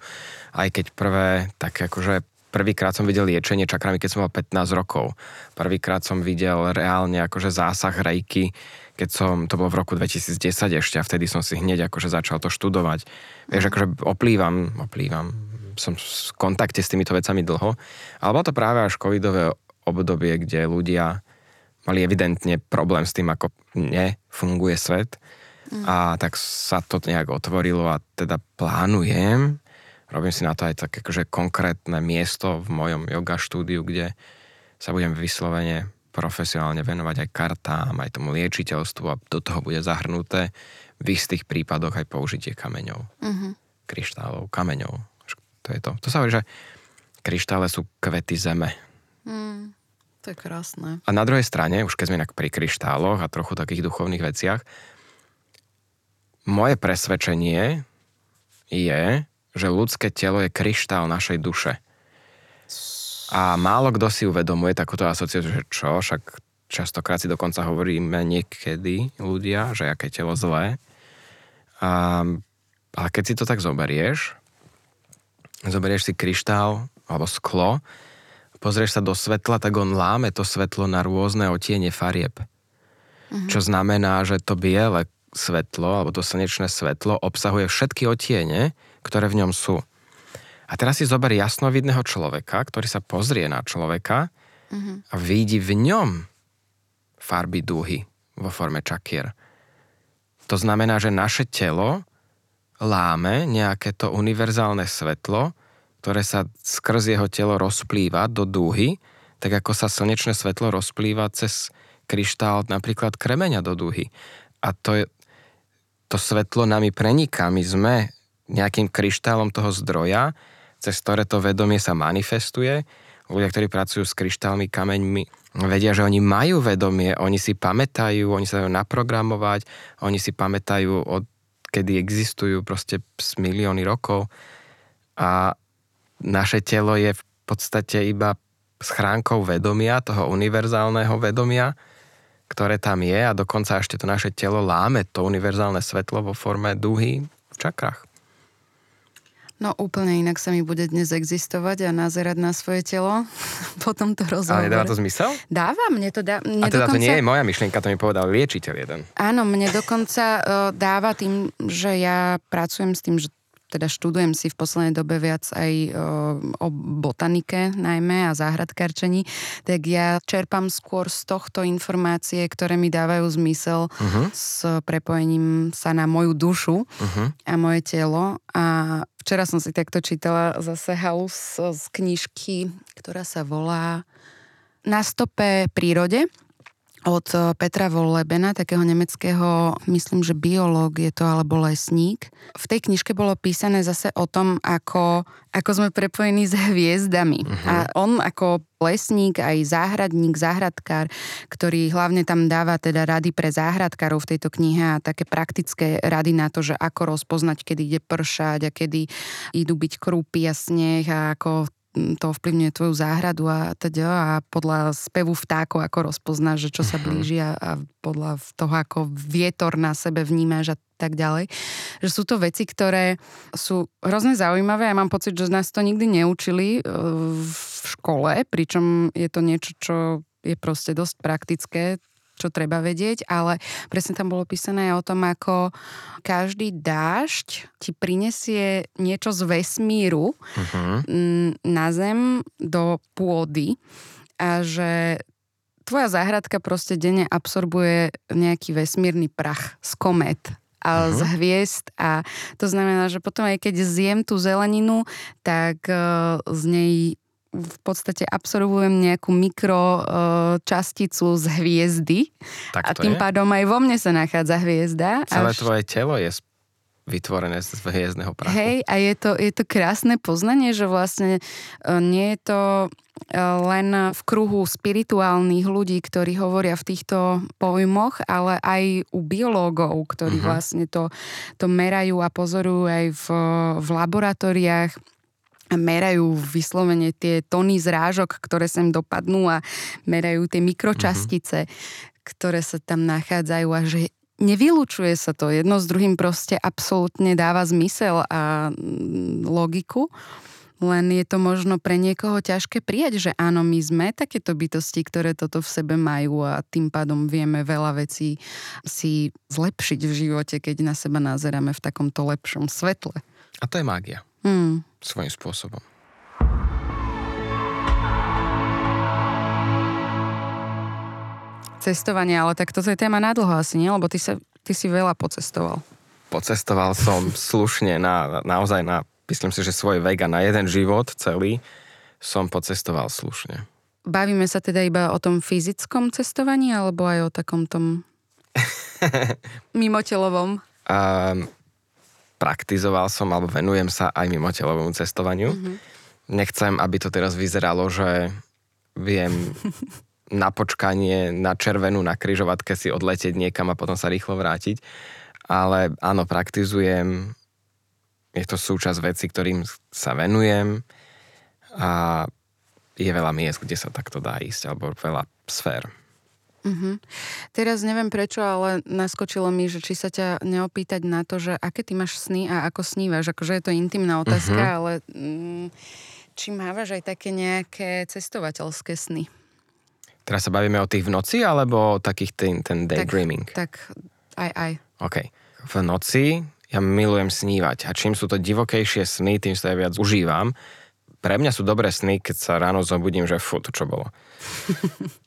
Aj keď prvé, tak akože prvýkrát som videl liečenie čakrami, keď som mal 15 rokov. Prvýkrát som videl reálne akože zásah rejky, keď som, to bolo v roku 2010 ešte a vtedy som si hneď akože začal to študovať. Vieš, akože oplývam, oplývam, som v kontakte s týmito vecami dlho, ale bolo to práve až covidové obdobie, kde ľudia mali evidentne problém s tým, ako nefunguje svet. Mm. A tak sa to nejak otvorilo a teda plánujem, robím si na to aj také akože konkrétne miesto v mojom yoga štúdiu, kde sa budem vyslovene profesionálne venovať aj kartám, aj tomu liečiteľstvu a do toho bude zahrnuté v istých prípadoch aj použitie kameňov. Mm-hmm. Kryštálov, kameňov. To je to. To sa hovorí, že kryštále sú kvety zeme. Mm. To je krásne. A na druhej strane, už keď sme pri kryštáloch a trochu takých duchovných veciach, moje presvedčenie je, že ľudské telo je kryštál našej duše. A málo kto si uvedomuje takúto asociáciu, že čo, však častokrát si dokonca hovoríme niekedy ľudia, že aké telo zlé. A, ale keď si to tak zoberieš, zoberieš si kryštál alebo sklo, pozrieš sa do svetla, tak on láme to svetlo na rôzne otiene farieb. Mm-hmm. Čo znamená, že to biele svetlo, alebo to slnečné svetlo obsahuje všetky otiene, ktoré v ňom sú. A teraz si zober jasnovidného človeka, ktorý sa pozrie na človeka mm-hmm. a vidí v ňom farby dúhy vo forme čakier. To znamená, že naše telo láme nejaké to univerzálne svetlo, ktoré sa skrz jeho telo rozplýva do dúhy, tak ako sa slnečné svetlo rozplýva cez kryštál napríklad kremeňa do dúhy. A to, je, to svetlo nami preniká. My sme nejakým kryštálom toho zdroja, cez ktoré to vedomie sa manifestuje. Ľudia, ktorí pracujú s kryštálmi, kameňmi, vedia, že oni majú vedomie, oni si pamätajú, oni sa dajú naprogramovať, oni si pamätajú od kedy existujú proste z milióny rokov. A naše telo je v podstate iba schránkou vedomia, toho univerzálneho vedomia, ktoré tam je a dokonca ešte to naše telo láme to univerzálne svetlo vo forme duhy v čakrach. No úplne inak sa mi bude dnes existovať a nazerať na svoje telo po tomto rozhovore. Ale dáva to zmysel? Dáva, mne to dá... Mne a teda dokonca... to nie je moja myšlienka, to mi povedal liečiteľ jeden. Áno, mne dokonca uh, dáva tým, že ja pracujem s tým, že teda študujem si v poslednej dobe viac aj o, o botanike najmä a záhradkarčení, tak ja čerpám skôr z tohto informácie, ktoré mi dávajú zmysel uh-huh. s prepojením sa na moju dušu uh-huh. a moje telo. A včera som si takto čítala zase halus z knižky, ktorá sa volá Na stope prírode od eh, Petra Vollebena, takého nemeckého, myslím, že biológ je to, alebo lesník. V tej knižke bolo písané zase o tom, ako, ako sme prepojení s hviezdami. Uh-huh. A on ako lesník, aj záhradník, záhradkár, ktorý hlavne tam dáva teda rady pre záhradkárov v tejto knihe a také praktické rady na to, že ako rozpoznať, kedy ide pršať a kedy idú byť krúpy a sneh a ako to ovplyvňuje tvoju záhradu a teda a podľa spevu vtákov, ako rozpoznáš, že čo sa mhm. blíži a, a podľa toho, ako vietor na sebe vnímaš a tak ďalej. Že sú to veci, ktoré sú hrozne zaujímavé a mám pocit, že nás to nikdy neučili e, v škole, pričom je to niečo, čo je proste dosť praktické čo treba vedieť, ale presne tam bolo písané o tom, ako každý dážď ti prinesie niečo z vesmíru uh-huh. na zem do pôdy a že tvoja záhradka proste denne absorbuje nejaký vesmírny prach z komet a uh-huh. z hviezd a to znamená, že potom aj keď zjem tú zeleninu, tak uh, z nej v podstate absorbujem nejakú mikročasticu z hviezdy tak a tým je? pádom aj vo mne sa nachádza hviezda. Celé až... tvoje telo je vytvorené z hviezdneho prachu. Hej, a je to, je to krásne poznanie, že vlastne e, nie je to e, len v kruhu spirituálnych ľudí, ktorí hovoria v týchto pojmoch, ale aj u biológov, ktorí uh-huh. vlastne to, to merajú a pozorujú aj v, v laboratóriách merajú vyslovene tie tony zrážok, ktoré sem dopadnú a merajú tie mikročastice, mm-hmm. ktoré sa tam nachádzajú a že nevylučuje sa to. Jedno s druhým proste absolútne dáva zmysel a mm, logiku. Len je to možno pre niekoho ťažké prijať, že áno, my sme takéto bytosti, ktoré toto v sebe majú a tým pádom vieme veľa vecí si zlepšiť v živote, keď na seba nazeráme v takomto lepšom svetle. A to je mágia. Hmm svojím spôsobom. Cestovanie, ale tak toto je téma na dlho asi, nie? Lebo ty, sa, ty si veľa pocestoval. Pocestoval som slušne na, naozaj na, myslím si, že svoj vega na jeden život celý som pocestoval slušne. Bavíme sa teda iba o tom fyzickom cestovaní, alebo aj o takom tom mimotelovom? Um, praktizoval som alebo venujem sa aj mimo telovému cestovaniu. Mm-hmm. Nechcem, aby to teraz vyzeralo, že viem na počkanie, na červenú, na kryžovatke si odletieť niekam a potom sa rýchlo vrátiť. Ale áno, praktizujem, je to súčasť veci, ktorým sa venujem a je veľa miest, kde sa takto dá ísť, alebo veľa sfér. Uh-huh. Teraz neviem prečo, ale naskočilo mi, že či sa ťa neopýtať na to, že aké ty máš sny a ako snívaš. Akože je to intimná otázka, uh-huh. ale mm, či mávaš aj také nejaké cestovateľské sny? Teraz sa bavíme o tých v noci, alebo o takých ten, ten daydreaming? Tak, tak aj, aj. OK. V noci ja milujem snívať a čím sú to divokejšie sny, tým sa ja viac užívam pre mňa sú dobré sny, keď sa ráno zobudím, že fú, to čo bolo.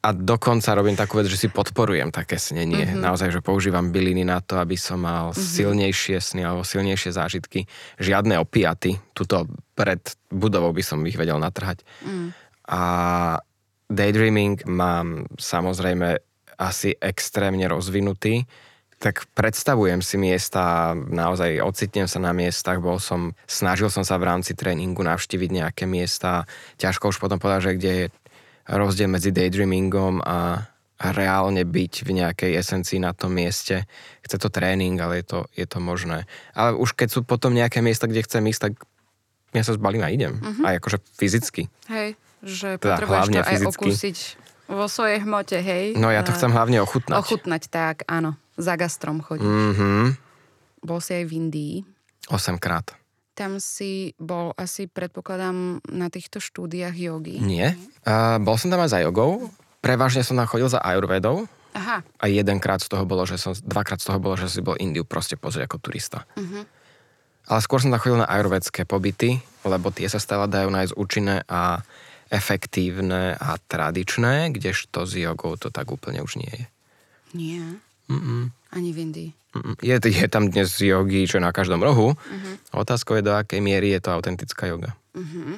A dokonca robím takú vec, že si podporujem také snenie. Mm-hmm. Naozaj, že používam byliny na to, aby som mal mm-hmm. silnejšie sny alebo silnejšie zážitky. Žiadne opiaty. Tuto pred budovou by som ich vedel natrhať. Mm. A daydreaming mám samozrejme asi extrémne rozvinutý tak predstavujem si miesta, naozaj ocitnem sa na miestach, bol som, snažil som sa v rámci tréningu navštíviť nejaké miesta, ťažko už potom povedať, že kde je rozdiel medzi daydreamingom a, reálne byť v nejakej esencii na tom mieste. Chce to tréning, ale je to, je to možné. Ale už keď sú potom nejaké miesta, kde chcem ísť, tak ja sa zbalím a idem. Uh-huh. Aj akože fyzicky. Hej, že teda potrebuješ to aj fyzicky. okúsiť vo svojej hmote, hej? No ja to chcem hlavne ochutnať. Ochutnať, tak, áno. Za gastrom chodíš. Mm-hmm. Bol si aj v Indii. 8 krát. Tam si bol asi, predpokladám, na týchto štúdiách jogy. Nie. Uh, bol som tam aj za jogou. Prevažne som tam chodil za ajurvedou. Aha. A jedenkrát z toho bolo, že som, dvakrát z toho bolo, že si bol Indiu proste pozrieť ako turista. Uh-huh. Ale skôr som tam chodil na ajurvedské pobyty, lebo tie sa stále dajú nájsť účinné a efektívne a tradičné, kdežto s jogou to tak úplne už nie je. Nie. Mm-mm. Ani v Indii. Je, je tam dnes jogi, čo na každom rohu. Uh-huh. Otázkou je, do akej miery je to autentická joga. Uh-huh.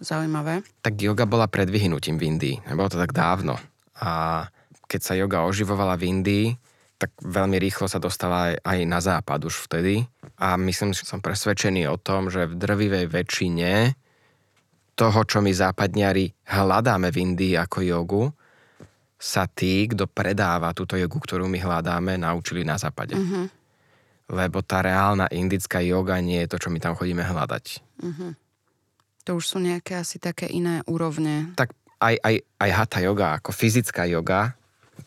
Zaujímavé. Tak yoga bola pred vyhnutím v Indii. Nebolo to tak dávno. A keď sa yoga oživovala v Indii, tak veľmi rýchlo sa dostala aj, aj na západ už vtedy. A myslím, že som presvedčený o tom, že v drvivej väčšine toho, čo my západniari hľadáme v Indii ako jogu, sa tí, kto predáva túto jogu, ktorú my hľadáme, naučili na západe. Uh-huh. Lebo tá reálna indická joga nie je to, čo my tam chodíme hľadať. Uh-huh. To už sú nejaké asi také iné úrovne. Tak aj, aj, aj hatha yoga, ako fyzická yoga,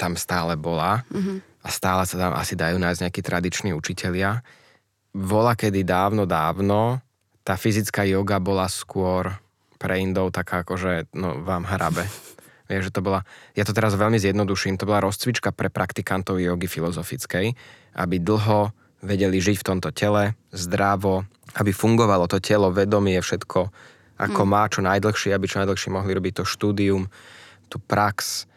tam stále bola. Uh-huh. A stále sa tam asi dajú nájsť nejakí tradiční učitelia. Vola kedy dávno, dávno, tá fyzická yoga bola skôr pre Indov taká akože, no vám hrabe. Vieš, že to bola, ja to teraz veľmi zjednoduším, to bola rozcvička pre praktikantov jogy filozofickej, aby dlho vedeli žiť v tomto tele, zdravo, aby fungovalo to telo, vedomie, všetko ako mm. má čo najdlhšie, aby čo najdlhšie mohli robiť to štúdium, tú prax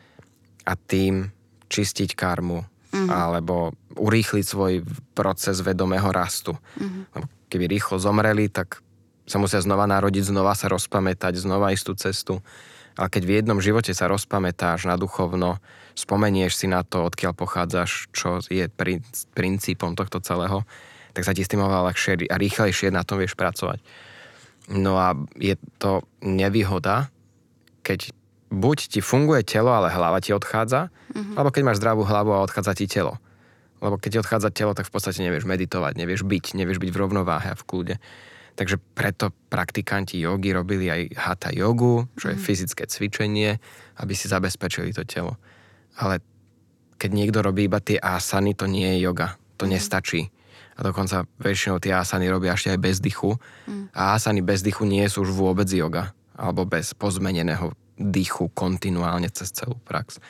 a tým čistiť karmu mm. alebo urýchliť svoj proces vedomého rastu. Mm. Keby rýchlo zomreli, tak sa musia znova narodiť, znova sa rozpamätať, znova ísť tú cestu. Ale keď v jednom živote sa rozpamätáš na duchovno, spomenieš si na to, odkiaľ pochádzaš, čo je princípom tohto celého, tak sa ti s tým oveľa ľahšie a rýchlejšie na tom vieš pracovať. No a je to nevýhoda, keď buď ti funguje telo, ale hlava ti odchádza, mm-hmm. alebo keď máš zdravú hlavu a odchádza ti telo. Lebo keď ti odchádza telo, tak v podstate nevieš meditovať, nevieš byť, nevieš byť v rovnováhe a v kľude. Takže preto praktikanti jogy robili aj hatha jogu, čo je mm. fyzické cvičenie, aby si zabezpečili to telo. Ale keď niekto robí iba tie asany, to nie je yoga. To mm. nestačí. A dokonca väčšinou tie asany robia ešte aj bez dychu. Mm. A asany bez dychu nie sú už vôbec yoga. Alebo bez pozmeneného dychu kontinuálne cez celú prax.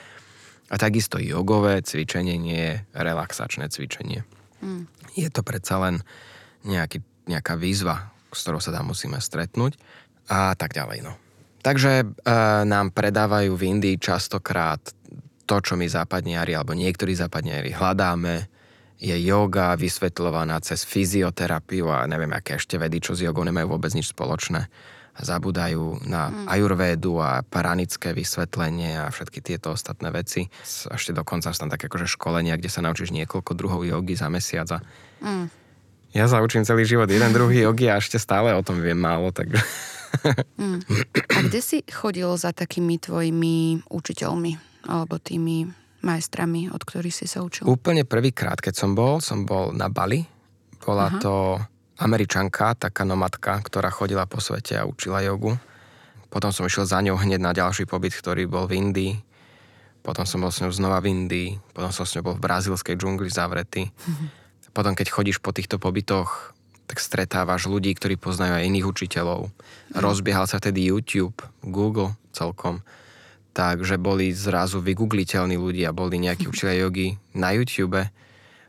A takisto jogové cvičenie nie je relaxačné cvičenie. Mm. Je to predsa len nejaký, nejaká výzva, s ktorou sa tam musíme stretnúť a tak ďalej. No. Takže e, nám predávajú v Indii častokrát to, čo my západniari alebo niektorí západniari hľadáme, je yoga vysvetľovaná cez fyzioterapiu a neviem, aké ešte vedy, čo s jogou nemajú vôbec nič spoločné. Zabúdajú na mm. ajurvédu a paranické vysvetlenie a všetky tieto ostatné veci. Ešte dokonca sú tam také akože školenia, kde sa naučíš niekoľko druhov jogy za mesiac a mm. Ja sa učím celý život jeden druhý jogi a ešte stále o tom viem málo, tak... Mm. A kde si chodil za takými tvojimi učiteľmi alebo tými majstrami, od ktorých si sa učil? Úplne prvýkrát, keď som bol, som bol na Bali. Bola Aha. to američanka, taká nomadka, ktorá chodila po svete a učila jogu. Potom som išiel za ňou hneď na ďalší pobyt, ktorý bol v Indii. Potom som bol s ňou znova v Indii. Potom som s ňou bol v brazílskej džungli zavretý. Mm-hmm. Potom, keď chodíš po týchto pobytoch, tak stretávaš ľudí, ktorí poznajú aj iných učiteľov. Mm. Rozbiehal sa vtedy YouTube, Google celkom. Takže boli zrazu vygoogliteľní ľudia, boli nejakí učiteľe jogy na YouTube.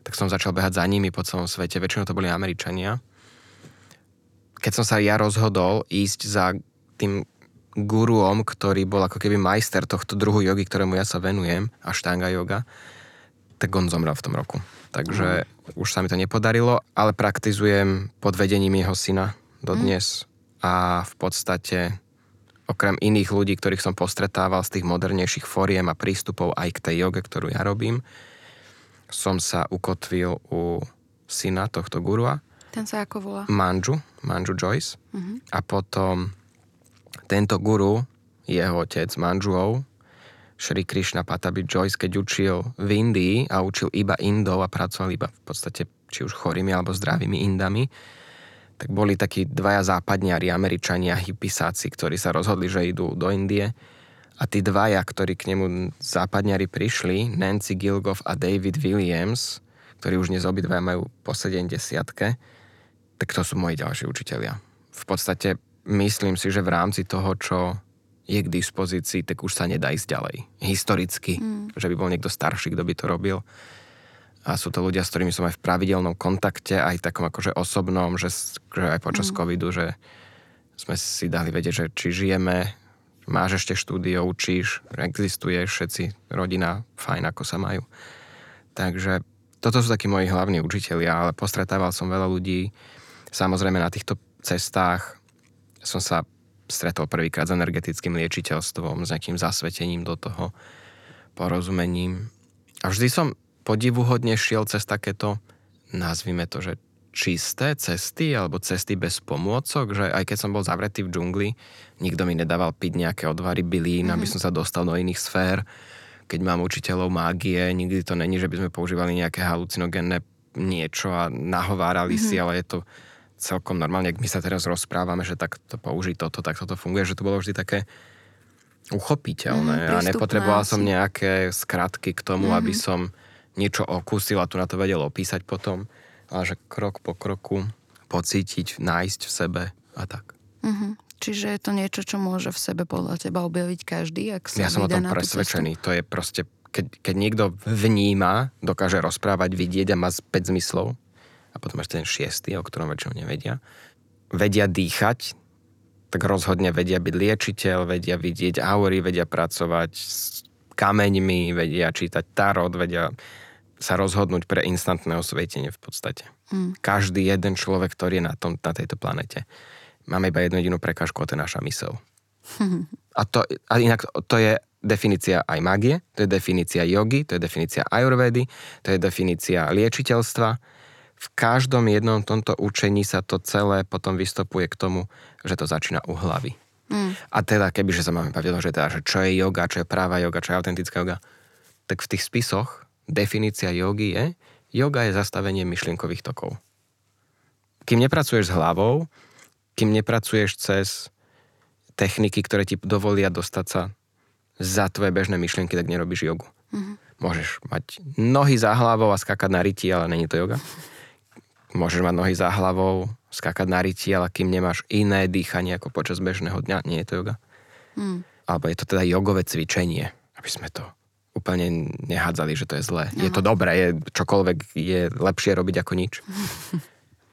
Tak som začal behať za nimi po celom svete. Väčšinou to boli Američania. Keď som sa ja rozhodol ísť za tým guruom, ktorý bol ako keby majster tohto druhu jogy, ktorému ja sa venujem, Ashtanga yoga, tak on zomrel v tom roku takže mm. už sa mi to nepodarilo, ale praktizujem pod vedením jeho syna dodnes mm. a v podstate okrem iných ľudí, ktorých som postretával z tých modernejších fóriem a prístupov aj k tej joge, ktorú ja robím, som sa ukotvil u syna tohto gurua. Ten sa ako volá? Manju, Manju Joyce. Mm-hmm. A potom tento guru, jeho otec Manjuov, Sri Krishna Patabi Joyce, keď učil v Indii a učil iba Indov a pracoval iba v podstate či už chorými alebo zdravými Indami, tak boli takí dvaja západniari, Američania, hypisáci, ktorí sa rozhodli, že idú do Indie. A tí dvaja, ktorí k nemu západniari prišli, Nancy Gilgoff a David Williams, ktorí už dnes obidva majú po 70 tak to sú moji ďalší učitelia. V podstate myslím si, že v rámci toho, čo je k dispozícii, tak už sa nedá ísť ďalej. Historicky, mm. že by bol niekto starší, kto by to robil. A sú to ľudia, s ktorými som aj v pravidelnom kontakte, aj takom akože osobnom, že, že aj počas mm. covidu, že sme si dali vedieť, že či žijeme, máš ešte štúdio, učíš, existuješ, všetci, rodina, fajn, ako sa majú. Takže toto sú takí moji hlavní učitelia, ale postretával som veľa ľudí. Samozrejme na týchto cestách som sa stretol prvýkrát s energetickým liečiteľstvom, s nejakým zasvetením do toho. porozumením. A vždy som podivuhodne šiel cez takéto, nazvime to, že čisté cesty alebo cesty bez pomôcok, že aj keď som bol zavretý v džungli, nikto mi nedával piť nejaké odvary bylín, mm-hmm. aby som sa dostal do iných sfér. Keď mám učiteľov mágie, nikdy to není, že by sme používali nejaké halucinogénne niečo a nahovárali mm-hmm. si, ale je to celkom normálne, ak my sa teraz rozprávame, že tak to použiť toto, tak toto funguje, že to bolo vždy také uchopiteľné mm, a nepotreboval som nejaké skratky k tomu, mm-hmm. aby som niečo okúsil a tu na to vedel opísať potom a že krok po kroku pocítiť, nájsť v sebe a tak. Uh-huh. Čiže je to niečo, čo môže v sebe podľa teba objaviť každý, ak sa Ja som o tom presvedčený. To je proste, keď, keď niekto vníma, dokáže rozprávať, vidieť a má 5 zmyslov, potom ešte ten šiestý, o ktorom väčšinou nevedia, vedia dýchať, tak rozhodne vedia byť liečiteľ, vedia vidieť aury, vedia pracovať s kameňmi, vedia čítať tarot, vedia sa rozhodnúť pre instantné osvietenie v podstate. Mm. Každý jeden človek, ktorý je na, tom, na tejto planete. Máme iba jednu jedinú prekážku, a to je naša mysel. A, to, a inak to je definícia aj magie, to je definícia jogy, to je definícia ajurvedy, to je definícia liečiteľstva. V každom jednom tomto učení sa to celé potom vystupuje k tomu, že to začína u hlavy. Mm. A teda, kebyže sa máme baviť že, teda, že čo je yoga, čo je práva yoga, čo je autentická yoga, tak v tých spisoch definícia jogy je, yoga je zastavenie myšlienkových tokov. Kým nepracuješ s hlavou, kým nepracuješ cez techniky, ktoré ti dovolia dostať sa za tvoje bežné myšlienky, tak nerobíš jogu. Mm-hmm. Môžeš mať nohy za hlavou a skakať na ryti, ale není to yoga. Môžeš mať nohy za hlavou, skakať na ryti, ale kým nemáš iné dýchanie ako počas bežného dňa, nie je to yoga. Mm. Alebo je to teda jogové cvičenie, aby sme to úplne nehádzali, že to je zlé. Aha. Je to dobré, je, čokoľvek je lepšie robiť ako nič.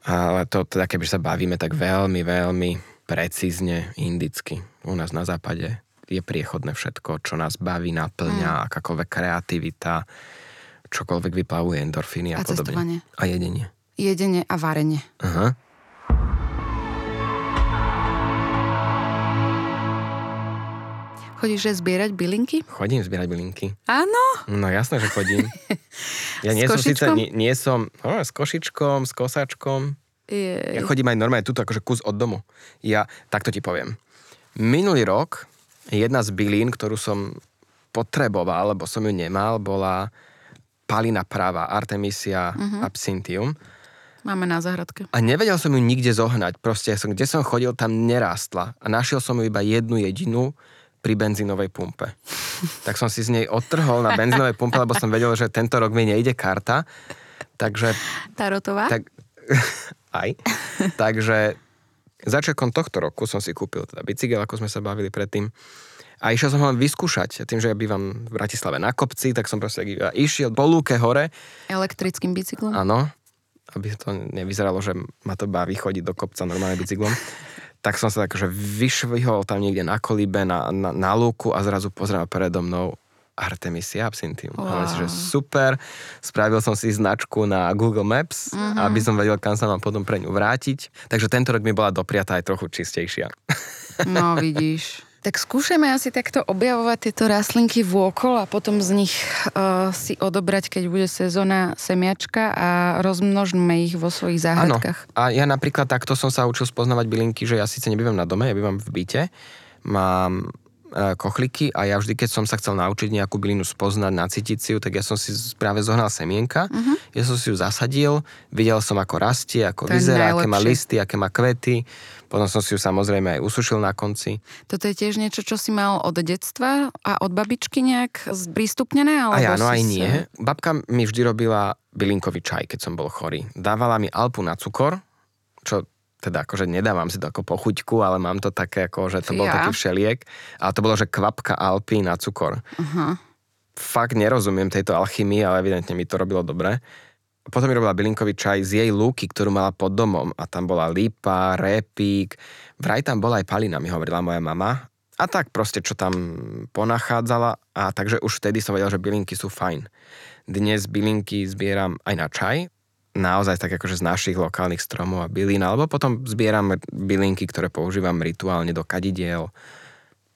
Ale to teda, keby sa bavíme tak veľmi, veľmi precízne indicky. U nás na západe je priechodné všetko, čo nás baví, naplňa, mm. akákoľvek kreativita, čokoľvek vyplavuje endorfíny a, a podobne. Cestovanie. A jedenie. Jedenie a varenie. Aha. Chodíš že zbierať bylinky? Chodím zbierať bylinky. Áno? No jasné, že chodím. Ja nie som síce, nie, nie som, no, s košičkom, s kosačkom. Je... Ja chodím aj normálne tuto, akože kus od domu. Ja, takto ti poviem. Minulý rok jedna z bylín, ktorú som potreboval, lebo som ju nemal, bola palina práva, Artemisia uh-huh. absinthium. Máme na záhradke. A nevedel som ju nikde zohnať. Proste, som, kde som chodil, tam nerástla. A našiel som ju iba jednu jedinú pri benzínovej pumpe. tak som si z nej odtrhol na benzínovej pumpe, lebo som vedel, že tento rok mi nejde karta. Takže... Tarotová? Tak, aj. Takže začiatkom tohto roku som si kúpil teda bicykel, ako sme sa bavili predtým. A išiel som ho vyskúšať. Tým, že ja bývam v Bratislave na kopci, tak som proste išiel po lúke hore. Elektrickým bicyklom? Áno. Aby to nevyzeralo, že ma to baví chodiť do kopca normálne bicyklom tak som sa akože vyšvihol tam niekde na kolíbe, na, na, na lúku a zrazu pozriem predo mnou Artemisia absinthium. Wow. A že super, spravil som si značku na Google Maps, uh-huh. aby som vedel, kam sa mám potom pre ňu vrátiť. Takže tento rok mi bola dopriatá aj trochu čistejšia. No vidíš. Tak skúšame asi takto objavovať tieto rastlinky vôkol a potom z nich uh, si odobrať, keď bude sezóna semiačka a rozmnožme ich vo svojich záhradkách. Áno. A ja napríklad takto som sa učil spoznávať bylinky, že ja síce nebývam na dome, ja bývam v byte, mám E, kochliky a ja vždy, keď som sa chcel naučiť nejakú bylinu spoznať, nacítiť si ju, tak ja som si práve zohnal semienka, uh-huh. ja som si ju zasadil, videl som, ako rastie, ako to vyzerá, aké má listy, aké má kvety, potom som si ju samozrejme aj usušil na konci. Toto je tiež niečo, čo si mal od detstva a od babičky nejak prístupnené? Alebo aj áno, aj nie. Sa... Babka mi vždy robila bylinkový čaj, keď som bol chorý. Dávala mi alpu na cukor, čo teda akože nedávam si to ako pochuťku, ale mám to také ako, že to bol ja. taký všeliek. A to bolo, že kvapka Alpy na cukor. Uh-huh. Fakt nerozumiem tejto alchymii, ale evidentne mi to robilo dobre. Potom mi robila bylinkový čaj z jej lúky, ktorú mala pod domom. A tam bola lípa, répík. Vraj tam bola aj palina, mi hovorila moja mama. A tak proste, čo tam ponachádzala. A takže už vtedy som vedel, že bylinky sú fajn. Dnes bylinky zbieram aj na čaj, naozaj tak akože z našich lokálnych stromov a bylín, alebo potom zbieram bylinky, ktoré používam rituálne do kadidiel.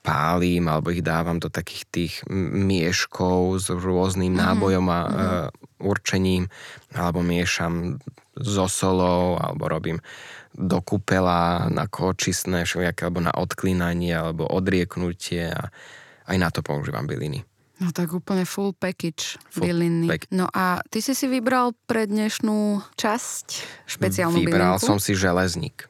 Pálim alebo ich dávam do takých tých mieškov s rôznym mm-hmm. nábojom a uh, určením alebo miešam so solou alebo robím do kúpela na kočistné všelijaké alebo na odklínanie alebo odrieknutie a aj na to používam byliny. No tak úplne full package full byliny. Pack- no a ty si si vybral pre dnešnú časť špeciálnu Vybral bylinku? som si železník.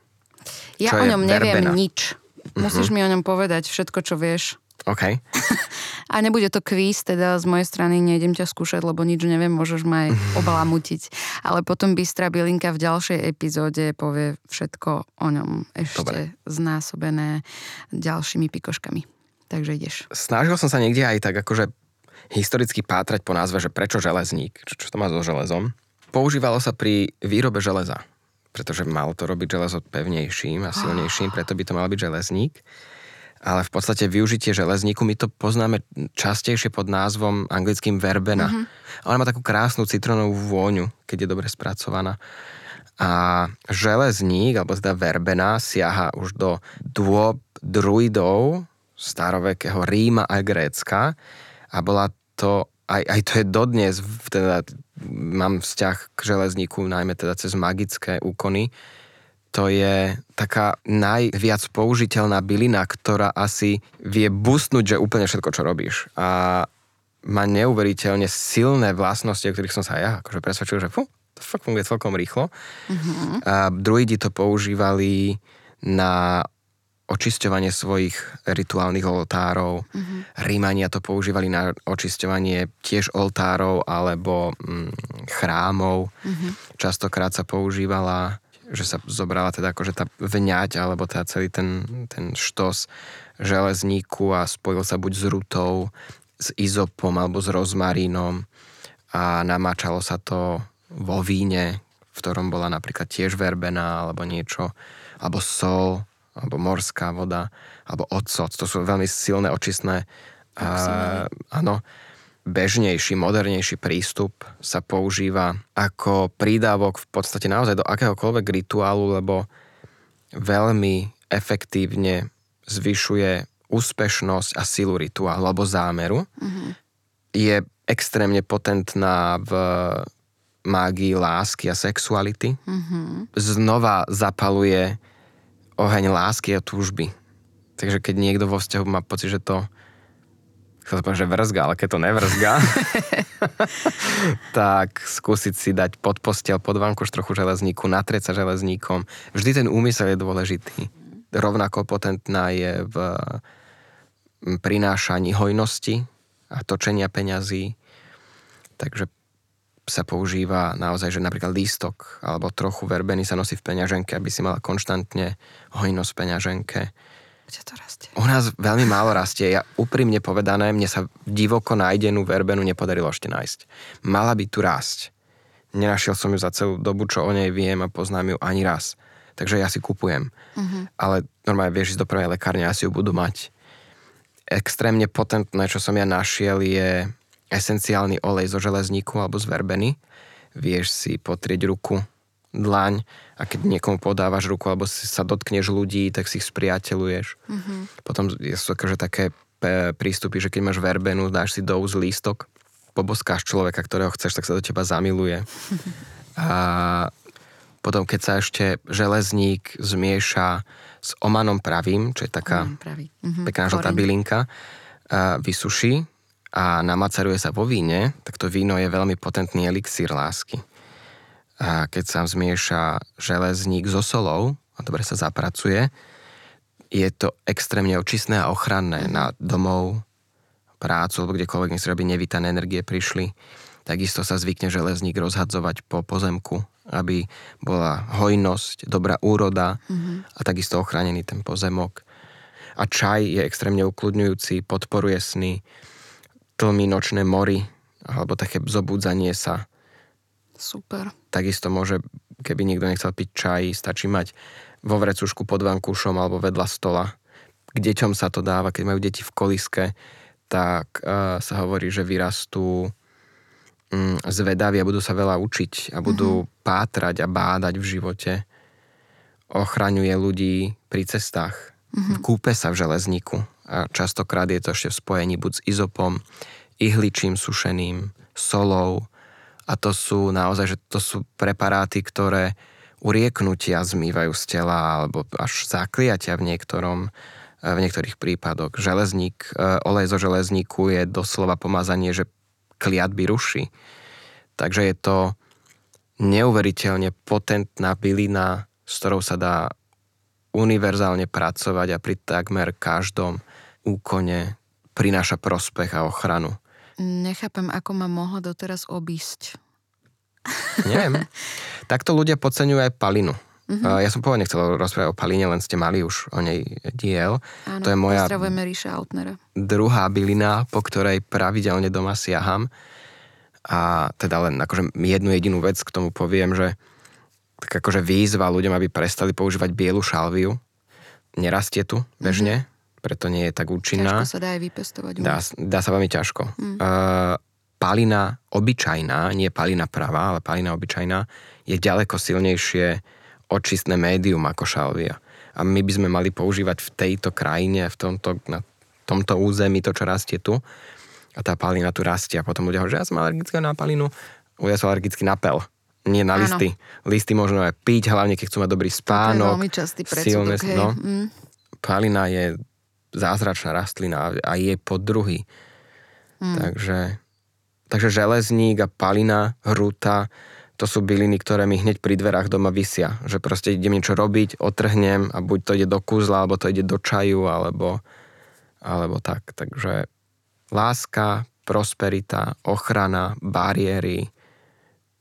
Ja o ňom neviem verbena. nič. Musíš uh-huh. mi o ňom povedať všetko, čo vieš. OK. A nebude to kvíz, teda z mojej strany nejdem ťa skúšať, lebo nič neviem, môžeš ma aj obalamutiť. Ale potom Bystra Bylinka v ďalšej epizóde povie všetko o ňom ešte Dobre. znásobené ďalšími pikoškami. Takže ideš. Snažil som sa niekde aj tak akože historicky pátrať po názve, že prečo železník, čo, čo to má so železom. Používalo sa pri výrobe železa, pretože malo to robiť železo pevnejším a silnejším, preto by to mal byť železník. Ale v podstate využitie železníku, my to poznáme častejšie pod názvom anglickým verbena. Mm-hmm. Ona má takú krásnu citronovú vôňu, keď je dobre spracovaná. A železník, alebo teda verbena, siaha už do dôb druidov starovekého Ríma a Grécka a bola to, aj, aj to je dodnes, teda mám vzťah k železníku, najmä teda cez magické úkony, to je taká najviac použiteľná bylina, ktorá asi vie busnúť, že úplne všetko, čo robíš. A má neuveriteľne silné vlastnosti, o ktorých som sa ja akože presvedčil, že fú, to fakt funguje celkom rýchlo. Mm-hmm. A druidi to používali na očisťovanie svojich rituálnych oltárov. Mm-hmm. Rímania to používali na očisťovanie tiež oltárov alebo mm, chrámov. Mm-hmm. Častokrát sa používala, že sa zobrala teda akože tá vňať alebo teda celý ten, ten štos železníku a spojil sa buď s rutou, s izopom alebo s rozmarínom a namáčalo sa to vo víne, v ktorom bola napríklad tiež verbená alebo niečo, alebo sol alebo morská voda, alebo ocot. To sú veľmi silné očistné. Uh, áno, bežnejší, modernejší prístup sa používa ako prídavok v podstate naozaj do akéhokoľvek rituálu, lebo veľmi efektívne zvyšuje úspešnosť a silu rituálu alebo zámeru. Mm-hmm. Je extrémne potentná v mágii lásky a sexuality. Mm-hmm. Znova zapaluje oheň lásky a túžby. Takže keď niekto vo vzťahu má pocit, že to chcel som že vrzga, ale keď to nevrzga, tak skúsiť si dať pod postel, pod vankuš trochu železníku, natrieť sa železníkom. Vždy ten úmysel je dôležitý. Rovnako potentná je v prinášaní hojnosti a točenia peňazí. Takže sa používa naozaj, že napríklad lístok alebo trochu verbený sa nosí v peňaženke, aby si mala konštantne hojnosť v peňaženke. Kde to rastie? U nás veľmi málo rastie. Ja úprimne povedané, mne sa divoko nájdenú verbenu nepodarilo ešte nájsť. Mala by tu rásť. Nenašiel som ju za celú dobu, čo o nej viem a poznám ju ani raz. Takže ja si kupujem. Uh-huh. Ale normálne vieš ísť do prvej lekárne, asi ju budú mať. Extrémne potentné, čo som ja našiel, je esenciálny olej zo železníku alebo z verbeny. Vieš si potrieť ruku, dlaň a keď niekomu podávaš ruku alebo si sa dotkneš ľudí, tak si ich spriateľuješ. Mm-hmm. Potom sú akože také prístupy, že keď máš verbenu, dáš si do úz lístok, poboskáš človeka, ktorého chceš, tak sa do teba zamiluje. A potom, keď sa ešte železník zmieša s omanom pravým, čo je taká pekná žltá bylinka, vysuší, a namaceruje sa vo víne, tak to víno je veľmi potentný elixír lásky. A keď sa zmieša železník so solou a dobre sa zapracuje, je to extrémne očistné a ochranné na domov, prácu, alebo kdekoľvek nech robí nevítané energie prišli. Takisto sa zvykne železník rozhadzovať po pozemku, aby bola hojnosť, dobrá úroda mm-hmm. a takisto ochránený ten pozemok. A čaj je extrémne ukludňujúci, podporuje sny, tlmy nočné mory alebo také zobudzanie sa. Super. Takisto môže, keby niekto nechcel piť čaj, stačí mať vo vrecušku pod vankúšom alebo vedľa stola. K deťom sa to dáva, keď majú deti v koliske, tak uh, sa hovorí, že vyrastú um, zvedaví a budú sa veľa učiť a budú mm-hmm. pátrať a bádať v živote. Ochraňuje ľudí pri cestách. Mm-hmm. Kúpe sa v železníku A častokrát je to ešte v spojení buď s izopom, ihličím sušeným, solou. A to sú naozaj, že to sú preparáty, ktoré urieknutia zmývajú z tela alebo až zakliatia v niektorom v niektorých prípadoch. Železník, e, olej zo železníku je doslova pomazanie, že kliatby ruší. Takže je to neuveriteľne potentná bylina, s ktorou sa dá univerzálne pracovať a pri takmer každom úkone prináša prospech a ochranu. Nechápem, ako ma mohla doteraz obísť. Neviem. Takto ľudia podceňujú aj palinu. Uh-huh. Ja som pôvodne chcel rozprávať o Paline, len ste mali už o nej diel. Áno, to je moja Ríša Altnera. druhá bylina, po ktorej pravidelne doma siaham. A teda len akože jednu jedinú vec k tomu poviem, že tak akože výzva ľuďom, aby prestali používať bielu šalviu. Nerastie tu bežne, uh-huh. Preto nie je tak účinná. Ťažko sa dá aj vypestovať. Dá, dá sa veľmi ťažko. Uh, palina obyčajná, nie palina pravá, ale palina obyčajná, je ďaleko silnejšie očistné médium ako šalvia. A my by sme mali používať v tejto krajine, v tomto, na tomto území to, čo rastie tu. A tá palina tu rastie. A potom ľudia hovoria, že ja som alergická na palinu, ja som alergický na pel. Nie na listy. Áno. Listy možno aj piť, hlavne keď chcú mať dobrý spánok. To je veľmi častý predsudok, silné, no. mm. Palina je zázračná rastlina a je podruhy. Mm. Takže, takže železník a palina, hruta, to sú byliny, ktoré mi hneď pri dverách doma vysia. Že proste idem niečo robiť, otrhnem a buď to ide do kúzla, alebo to ide do čaju, alebo, alebo tak. Takže láska, prosperita, ochrana, bariéry,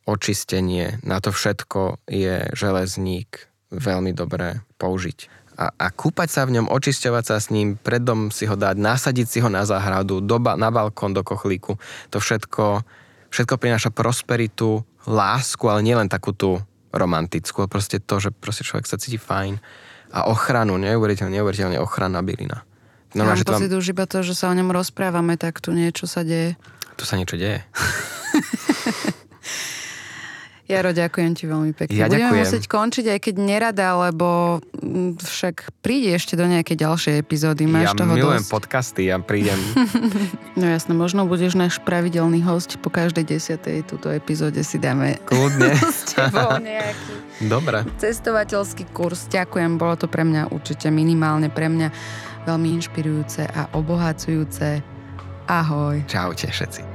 očistenie, na to všetko je železník veľmi dobré použiť. A, a kúpať sa v ňom, očisťovať sa s ním, predom si ho dať, nasadiť si ho na záhradu, do ba- na balkón, do kochlíku, to všetko, všetko prináša prosperitu, lásku, ale nielen takú tú romantickú, ale proste to, že proste človek sa cíti fajn a ochranu, neuveriteľne, neuveriteľne ochrana bylina. No, Mám pocit už iba to, že sa o ňom rozprávame, tak tu niečo sa deje. Tu sa niečo deje. Jaro, ďakujem ti veľmi pekne. Ja Budeme ďakujem. musieť končiť, aj keď nerada, lebo mm, však príde ešte do nejakej ďalšej epizódy. Máš ja toho milujem dosť. podcasty, ja prídem. no jasno, možno budeš náš pravidelný host po každej desiatej túto epizóde si dáme Kľudne. s tebou nejaký Dobre. cestovateľský kurz. Ďakujem, bolo to pre mňa určite minimálne pre mňa veľmi inšpirujúce a obohacujúce. Ahoj. Čaute všetci.